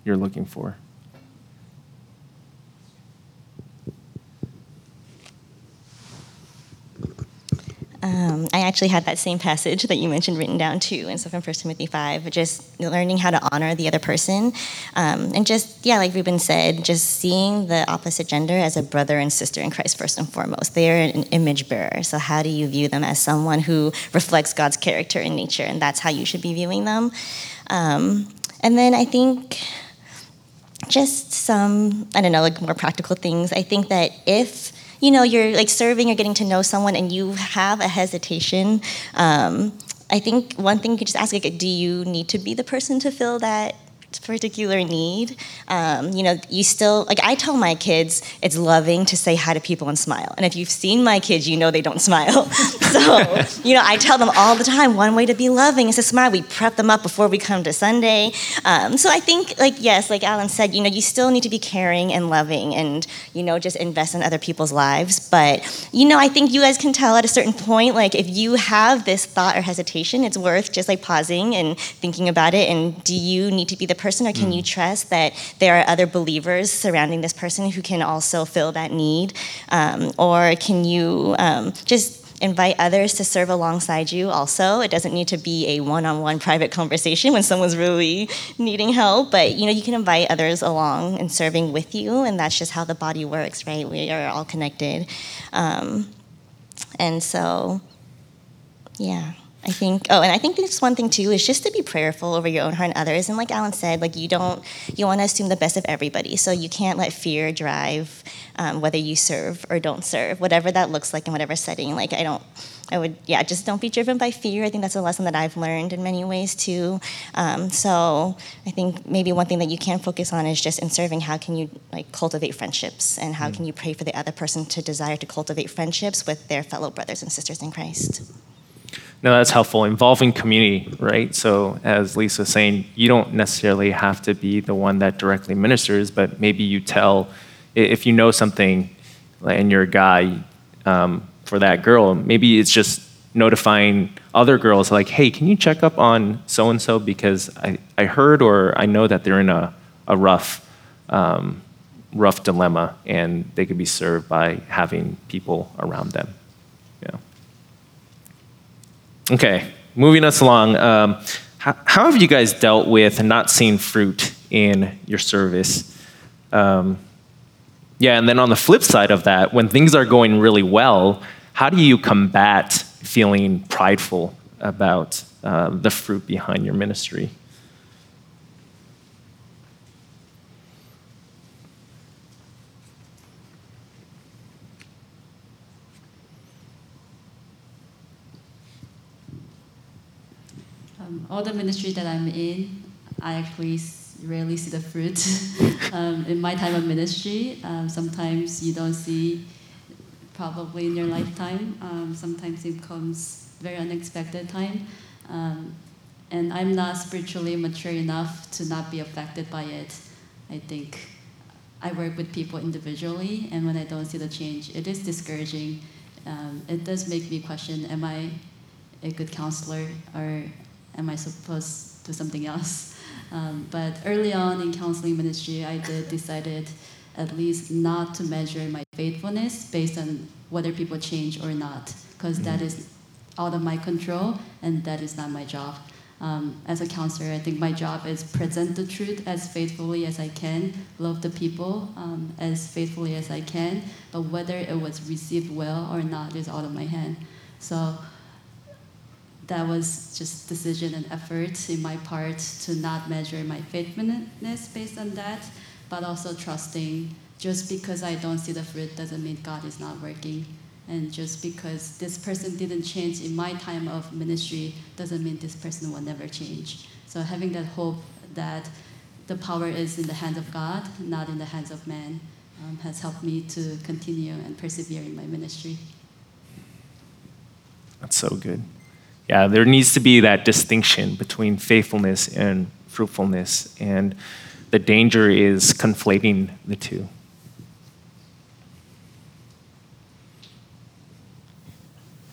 you're looking for. Um, I actually had that same passage that you mentioned written down too, and so from 1 Timothy 5, just learning how to honor the other person. Um, and just, yeah, like Ruben said, just seeing the opposite gender as a brother and sister in Christ first and foremost. They are an image bearer. So, how do you view them as someone who reflects God's character and nature? And that's how you should be viewing them. Um, and then I think just some, I don't know, like more practical things. I think that if you know, you're like serving, you're getting to know someone, and you have a hesitation. Um, I think one thing you could just ask, like, do you need to be the person to fill that particular need. Um, you know, you still, like I tell my kids, it's loving to say hi to people and smile. And if you've seen my kids, you know they don't smile. so, you know, I tell them all the time one way to be loving is to smile. We prep them up before we come to Sunday. Um, so I think, like, yes, like Alan said, you know, you still need to be caring and loving and, you know, just invest in other people's lives. But, you know, I think you guys can tell at a certain point, like, if you have this thought or hesitation, it's worth just like pausing and thinking about it. And do you need to be the person, or can mm. you trust that there are other believers surrounding this person who can also fill that need? Um, or can you um, just invite others to serve alongside you also it doesn't need to be a one-on-one private conversation when someone's really needing help but you know you can invite others along and serving with you and that's just how the body works right we are all connected um, and so yeah I think, oh, and I think this one thing too is just to be prayerful over your own heart and others. And like Alan said, like you don't, you want to assume the best of everybody. So you can't let fear drive um, whether you serve or don't serve, whatever that looks like in whatever setting. Like I don't, I would, yeah, just don't be driven by fear. I think that's a lesson that I've learned in many ways too. Um, so I think maybe one thing that you can focus on is just in serving, how can you like cultivate friendships and how mm. can you pray for the other person to desire to cultivate friendships with their fellow brothers and sisters in Christ. No, that's helpful. Involving community, right? So, as Lisa was saying, you don't necessarily have to be the one that directly ministers, but maybe you tell, if you know something and you're a guy um, for that girl, maybe it's just notifying other girls, like, hey, can you check up on so and so because I, I heard or I know that they're in a, a rough, um, rough dilemma and they could be served by having people around them. Okay, moving us along. Um, how, how, have you guys dealt with not seeing fruit in your service? Um, yeah, and then on the flip side of that, when things are going really well, how do you combat feeling prideful about uh, the fruit behind your ministry? All the ministry that I'm in, I actually rarely see the fruit. um, in my time of ministry, um, sometimes you don't see probably in your lifetime. Um, sometimes it comes very unexpected time. Um, and I'm not spiritually mature enough to not be affected by it. I think I work with people individually, and when I don't see the change, it is discouraging. Um, it does make me question: Am I a good counselor, or am I supposed to do something else? Um, but early on in counseling ministry, I did decided at least not to measure my faithfulness based on whether people change or not, because mm-hmm. that is out of my control and that is not my job. Um, as a counselor, I think my job is present the truth as faithfully as I can, love the people um, as faithfully as I can, but whether it was received well or not is out of my hand. So that was just decision and effort in my part to not measure my faithfulness based on that, but also trusting just because I don't see the fruit doesn't mean God is not working. And just because this person didn't change in my time of ministry doesn't mean this person will never change. So having that hope that the power is in the hands of God, not in the hands of man, um, has helped me to continue and persevere in my ministry. That's so good yeah, there needs to be that distinction between faithfulness and fruitfulness, and the danger is conflating the two.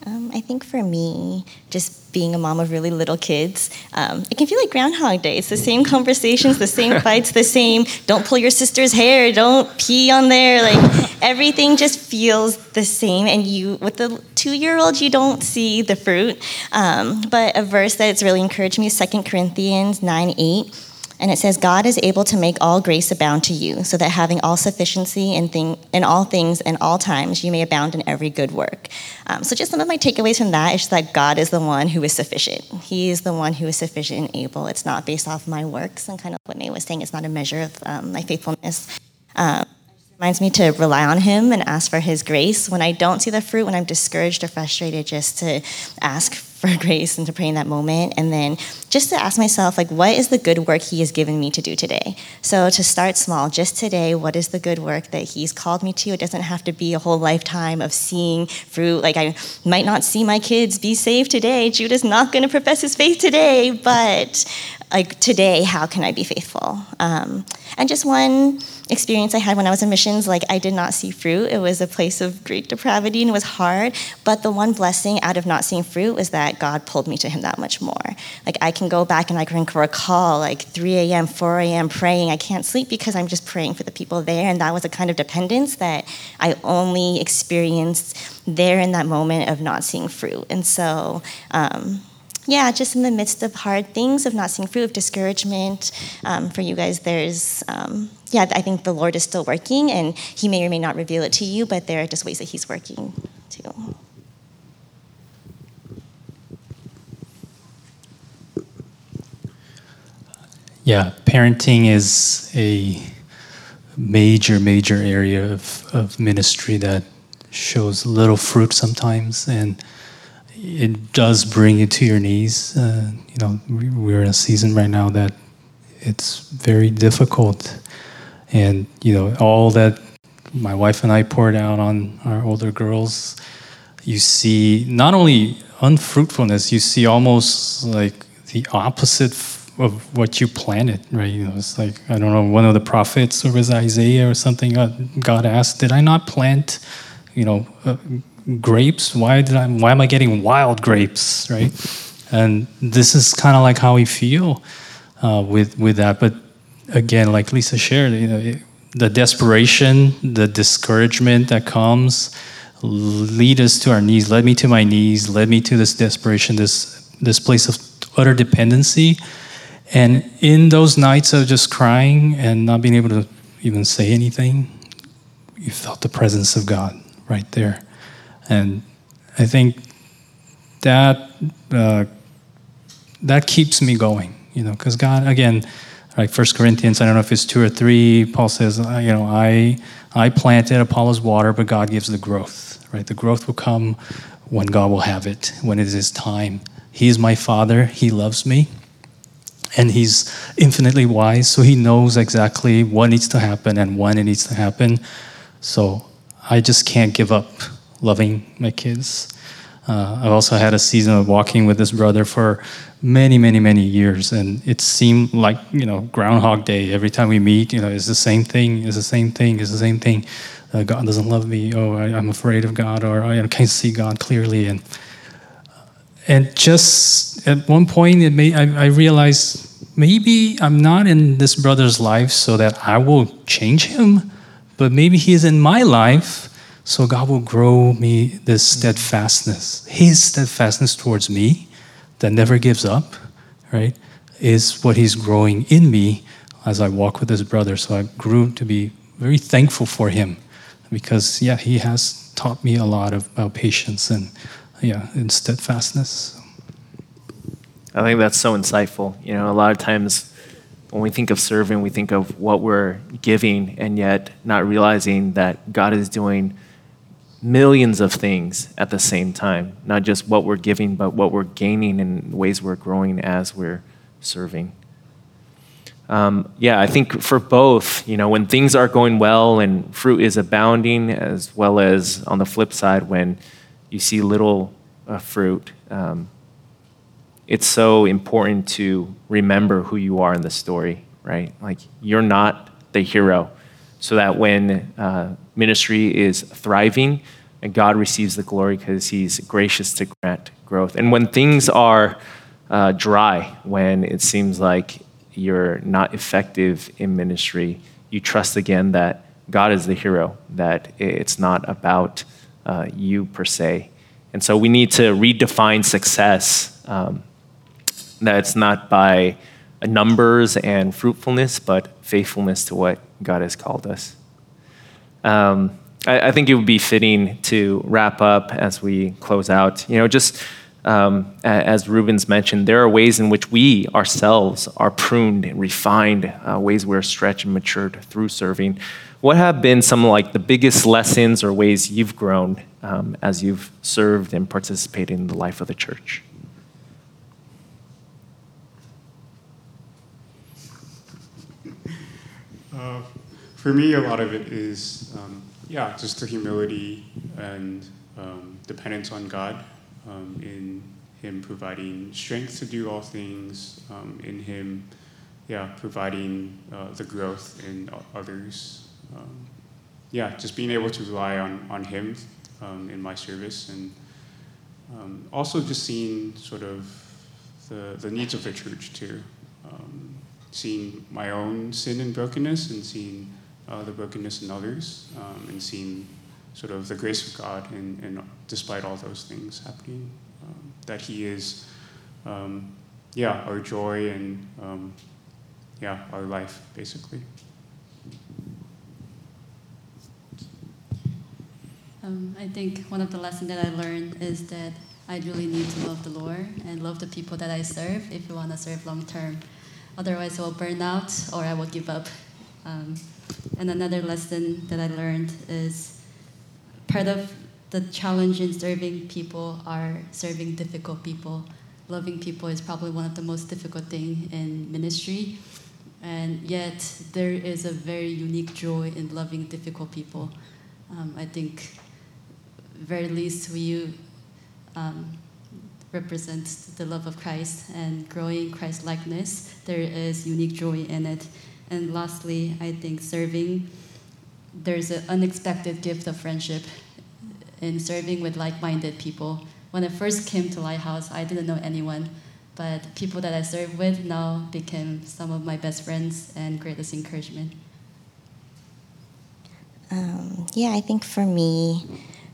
Um, I think for me, just being a mom of really little kids, um, it can feel like Groundhog Day. It's the same conversations, the same fights, the same don't pull your sister's hair, don't pee on there. Like everything just feels the same. And you, with the two year old, you don't see the fruit. Um, but a verse that's really encouraged me is 2 Corinthians 9 8 and it says, God is able to make all grace abound to you, so that having all sufficiency in, thing, in all things and all times, you may abound in every good work. Um, so, just some of my takeaways from that is that God is the one who is sufficient. He is the one who is sufficient and able. It's not based off my works, and kind of what May was saying, it's not a measure of um, my faithfulness. Um, reminds me to rely on him and ask for his grace when i don't see the fruit when i'm discouraged or frustrated just to ask for grace and to pray in that moment. And then just to ask myself like what is the good work he has given me to do today? So to start small just today what is the good work that he's called me to? It doesn't have to be a whole lifetime of seeing fruit. Like i might not see my kids be saved today. Judah's not going to profess his faith today but like today how can i be faithful um, and just one experience I had when I was in missions, like I did not see fruit. It was a place of great depravity and it was hard. But the one blessing out of not seeing fruit was that God pulled me to Him that much more. Like I can go back and I can recall like 3 a.m., 4 a.m. praying. I can't sleep because I'm just praying for the people there. And that was a kind of dependence that I only experienced there in that moment of not seeing fruit. And so, um, yeah, just in the midst of hard things, of not seeing fruit, of discouragement, um, for you guys, there's, um, yeah, I think the Lord is still working, and He may or may not reveal it to you, but there are just ways that He's working too. Yeah, parenting is a major, major area of, of ministry that shows little fruit sometimes, and it does bring you to your knees. Uh, you know, we- we're in a season right now that it's very difficult, and you know, all that my wife and I poured out on our older girls, you see not only unfruitfulness, you see almost like the opposite of what you planted, right? You know, it's like I don't know, one of the prophets, or was Isaiah or something? uh, God asked, "Did I not plant, you know, uh, grapes? Why did I? Why am I getting wild grapes?" Right? And this is kind of like how we feel uh, with with that. But again, like Lisa shared, you know, it, the desperation, the discouragement that comes, lead us to our knees. Led me to my knees. Led me to this desperation, this this place of utter dependency. And in those nights of just crying and not being able to even say anything, you felt the presence of God right there. And I think that uh, that keeps me going, you know, because God, again, like First Corinthians, I don't know if it's two or three. Paul says, uh, you know, I I planted, Apollos water, but God gives the growth, right? The growth will come when God will have it, when it is His time. He is my Father. He loves me, and He's infinitely wise, so He knows exactly what needs to happen and when it needs to happen. So I just can't give up loving my kids. Uh, I've also had a season of walking with this brother for many, many, many years, and it seemed like you know Groundhog Day. Every time we meet, you know, it's the same thing. It's the same thing. It's the same thing. Uh, God doesn't love me. Oh, I, I'm afraid of God, or I can't see God clearly. And and just at one point, it may, I, I realized maybe I'm not in this brother's life so that I will change him, but maybe he is in my life so God will grow me this mm-hmm. steadfastness. His steadfastness towards me that never gives up, right, is what he's growing in me as I walk with His brother. So I grew to be very thankful for him because, yeah, he has taught me a lot of, about patience and, yeah, and steadfastness. I think that's so insightful. You know, a lot of times when we think of serving, we think of what we're giving, and yet not realizing that God is doing millions of things at the same time. Not just what we're giving, but what we're gaining and ways we're growing as we're serving. Um, yeah, I think for both, you know, when things are going well and fruit is abounding, as well as on the flip side, when you see little uh, fruit, um, it's so important to remember who you are in the story, right? Like you're not the hero, so that when uh, ministry is thriving, and God receives the glory because He's gracious to grant growth. And when things are uh, dry, when it seems like you're not effective in ministry, you trust again that God is the hero, that it's not about uh, you per se. And so we need to redefine success. Um, that it's not by numbers and fruitfulness, but faithfulness to what God has called us. Um, I, I, think it would be fitting to wrap up as we close out. You know, just um, as Rubens mentioned, there are ways in which we ourselves are pruned and refined, uh, ways we're stretched and matured through serving. What have been some like the biggest lessons or ways you've grown um, as you've served and participated in the life of the church? Uh, for me, a lot of it is, um, yeah, just the humility and um, dependence on God um, in Him providing strength to do all things, um, in Him, yeah, providing uh, the growth in others. Um, yeah, just being able to rely on, on Him um, in my service and also just seeing sort of the, the needs of the church too seeing my own sin and brokenness and seeing uh, the brokenness in others um, and seeing sort of the grace of God and, and despite all those things happening, um, that He is, um, yeah, our joy and um, yeah, our life basically. Um, I think one of the lessons that I learned is that I really need to love the Lord and love the people that I serve if you want to serve long term. Otherwise, I will burn out or I will give up. And another lesson that I learned is part of the challenge in serving people are serving difficult people. Loving people is probably one of the most difficult things in ministry. And yet, there is a very unique joy in loving difficult people. Um, I think, very least, we um, represent the love of Christ and growing Christ likeness. There is unique joy in it. And lastly, I think serving, there's an unexpected gift of friendship in serving with like minded people. When I first came to Lighthouse, I didn't know anyone, but people that I serve with now became some of my best friends and greatest encouragement. Um, yeah, I think for me,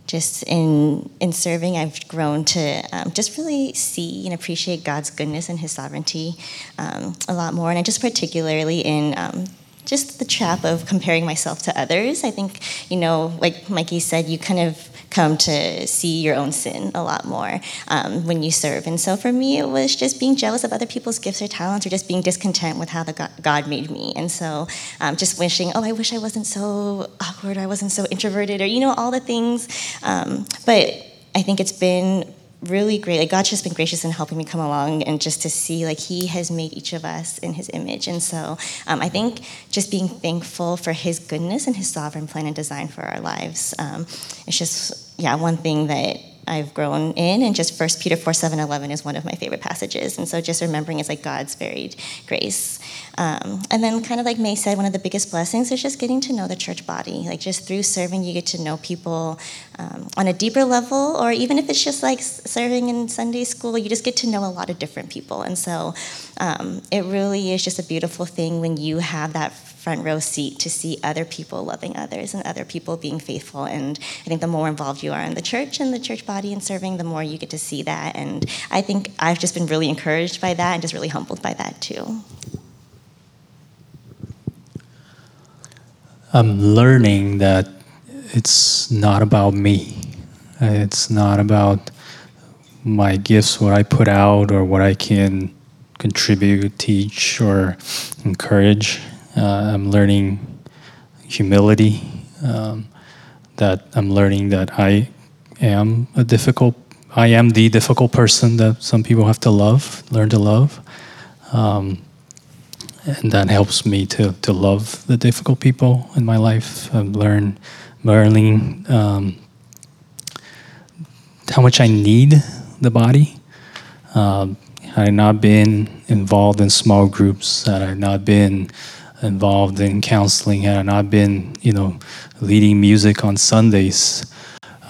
just in in serving, I've grown to um, just really see and appreciate God's goodness and His sovereignty um, a lot more, and I just particularly in um, just the trap of comparing myself to others. I think you know, like Mikey said, you kind of come to see your own sin a lot more um, when you serve. And so for me, it was just being jealous of other people's gifts or talents, or just being discontent with how the God made me. And so um, just wishing, oh, I wish I wasn't so awkward, I wasn't so introverted, or you know, all the things. Um, but I think it's been really great. Like God's just been gracious in helping me come along and just to see like He has made each of us in His image. And so um, I think just being thankful for His goodness and His sovereign plan and design for our lives. Um, it's just yeah one thing that I've grown in, and just First Peter 4 7 11 is one of my favorite passages. And so just remembering it's like God's varied grace. Um, and then, kind of like May said, one of the biggest blessings is just getting to know the church body. Like, just through serving, you get to know people um, on a deeper level, or even if it's just like serving in Sunday school, you just get to know a lot of different people. And so, um, it really is just a beautiful thing when you have that front row seat to see other people loving others and other people being faithful. And I think the more involved you are in the church and the church body and serving, the more you get to see that. And I think I've just been really encouraged by that and just really humbled by that too. I'm learning that it's not about me. It's not about my gifts, what I put out, or what I can contribute, teach, or encourage. Uh, I'm learning humility. Um, that I'm learning that I am a difficult. I am the difficult person that some people have to love, learn to love. Um, and that helps me to, to love the difficult people in my life. I've learned, learning um, how much I need the body. Um, had I not been involved in small groups, had I not been involved in counseling, had I not been, you know, leading music on Sundays,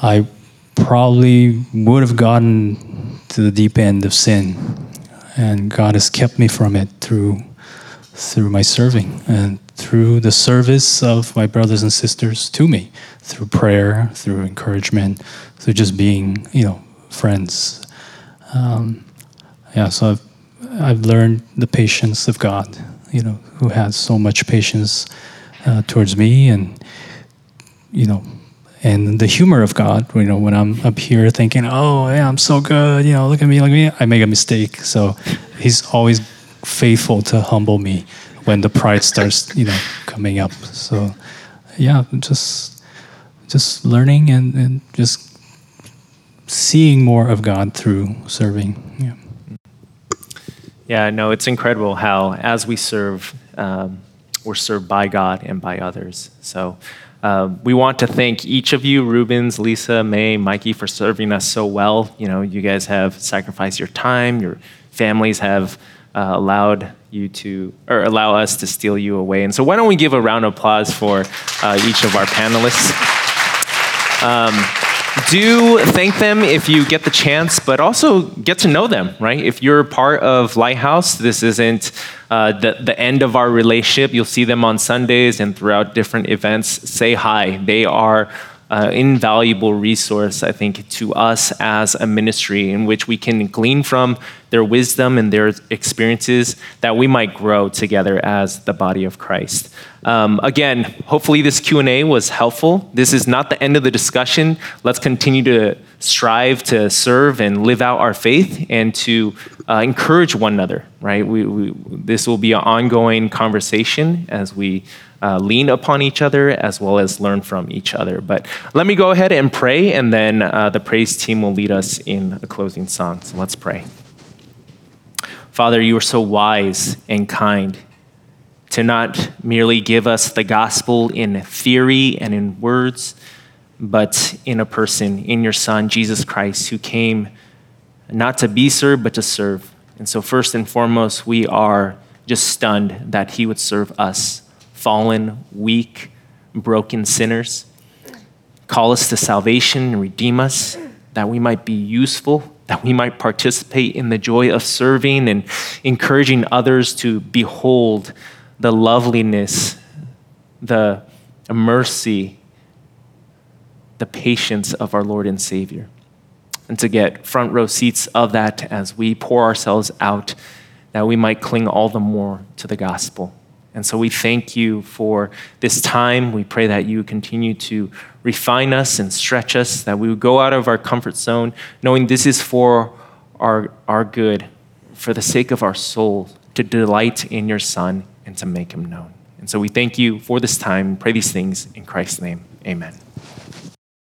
I probably would have gotten to the deep end of sin. And God has kept me from it through through my serving and through the service of my brothers and sisters to me, through prayer, through encouragement, through just being, you know, friends. Um, yeah, so I've, I've learned the patience of God, you know, who has so much patience uh, towards me and, you know, and the humor of God, you know, when I'm up here thinking, oh, yeah, I'm so good, you know, look at me, look at me, I make a mistake. So he's always faithful to humble me when the pride starts, you know, coming up. So, yeah, just just learning and, and just seeing more of God through serving. Yeah. Yeah, no, it's incredible how as we serve, um, we're served by God and by others. So. Uh, we want to thank each of you, Rubens, Lisa, May, Mikey, for serving us so well. You know, you guys have sacrificed your time, your families have uh, allowed you to, or allow us to steal you away. And so, why don't we give a round of applause for uh, each of our panelists? Um, do thank them if you get the chance, but also get to know them, right? If you're part of Lighthouse, this isn't uh, the, the end of our relationship. You'll see them on Sundays and throughout different events. Say hi. They are uh, invaluable resource, I think, to us as a ministry in which we can glean from their wisdom and their experiences that we might grow together as the body of Christ. Um, again, hopefully this Q&A was helpful. This is not the end of the discussion. Let's continue to strive to serve and live out our faith and to uh, encourage one another, right? We, we, this will be an ongoing conversation as we uh, lean upon each other as well as learn from each other. But let me go ahead and pray, and then uh, the praise team will lead us in a closing song. So let's pray. Father, you are so wise and kind to not merely give us the gospel in theory and in words, but in a person, in your Son, Jesus Christ, who came not to be served, but to serve. And so, first and foremost, we are just stunned that he would serve us, fallen, weak, broken sinners. Call us to salvation and redeem us, that we might be useful, that we might participate in the joy of serving and encouraging others to behold the loveliness, the mercy, the patience of our Lord and Savior and to get front row seats of that as we pour ourselves out, that we might cling all the more to the gospel. And so we thank you for this time. We pray that you continue to refine us and stretch us, that we would go out of our comfort zone, knowing this is for our, our good, for the sake of our soul, to delight in your Son and to make him known. And so we thank you for this time. Pray these things in Christ's name. Amen.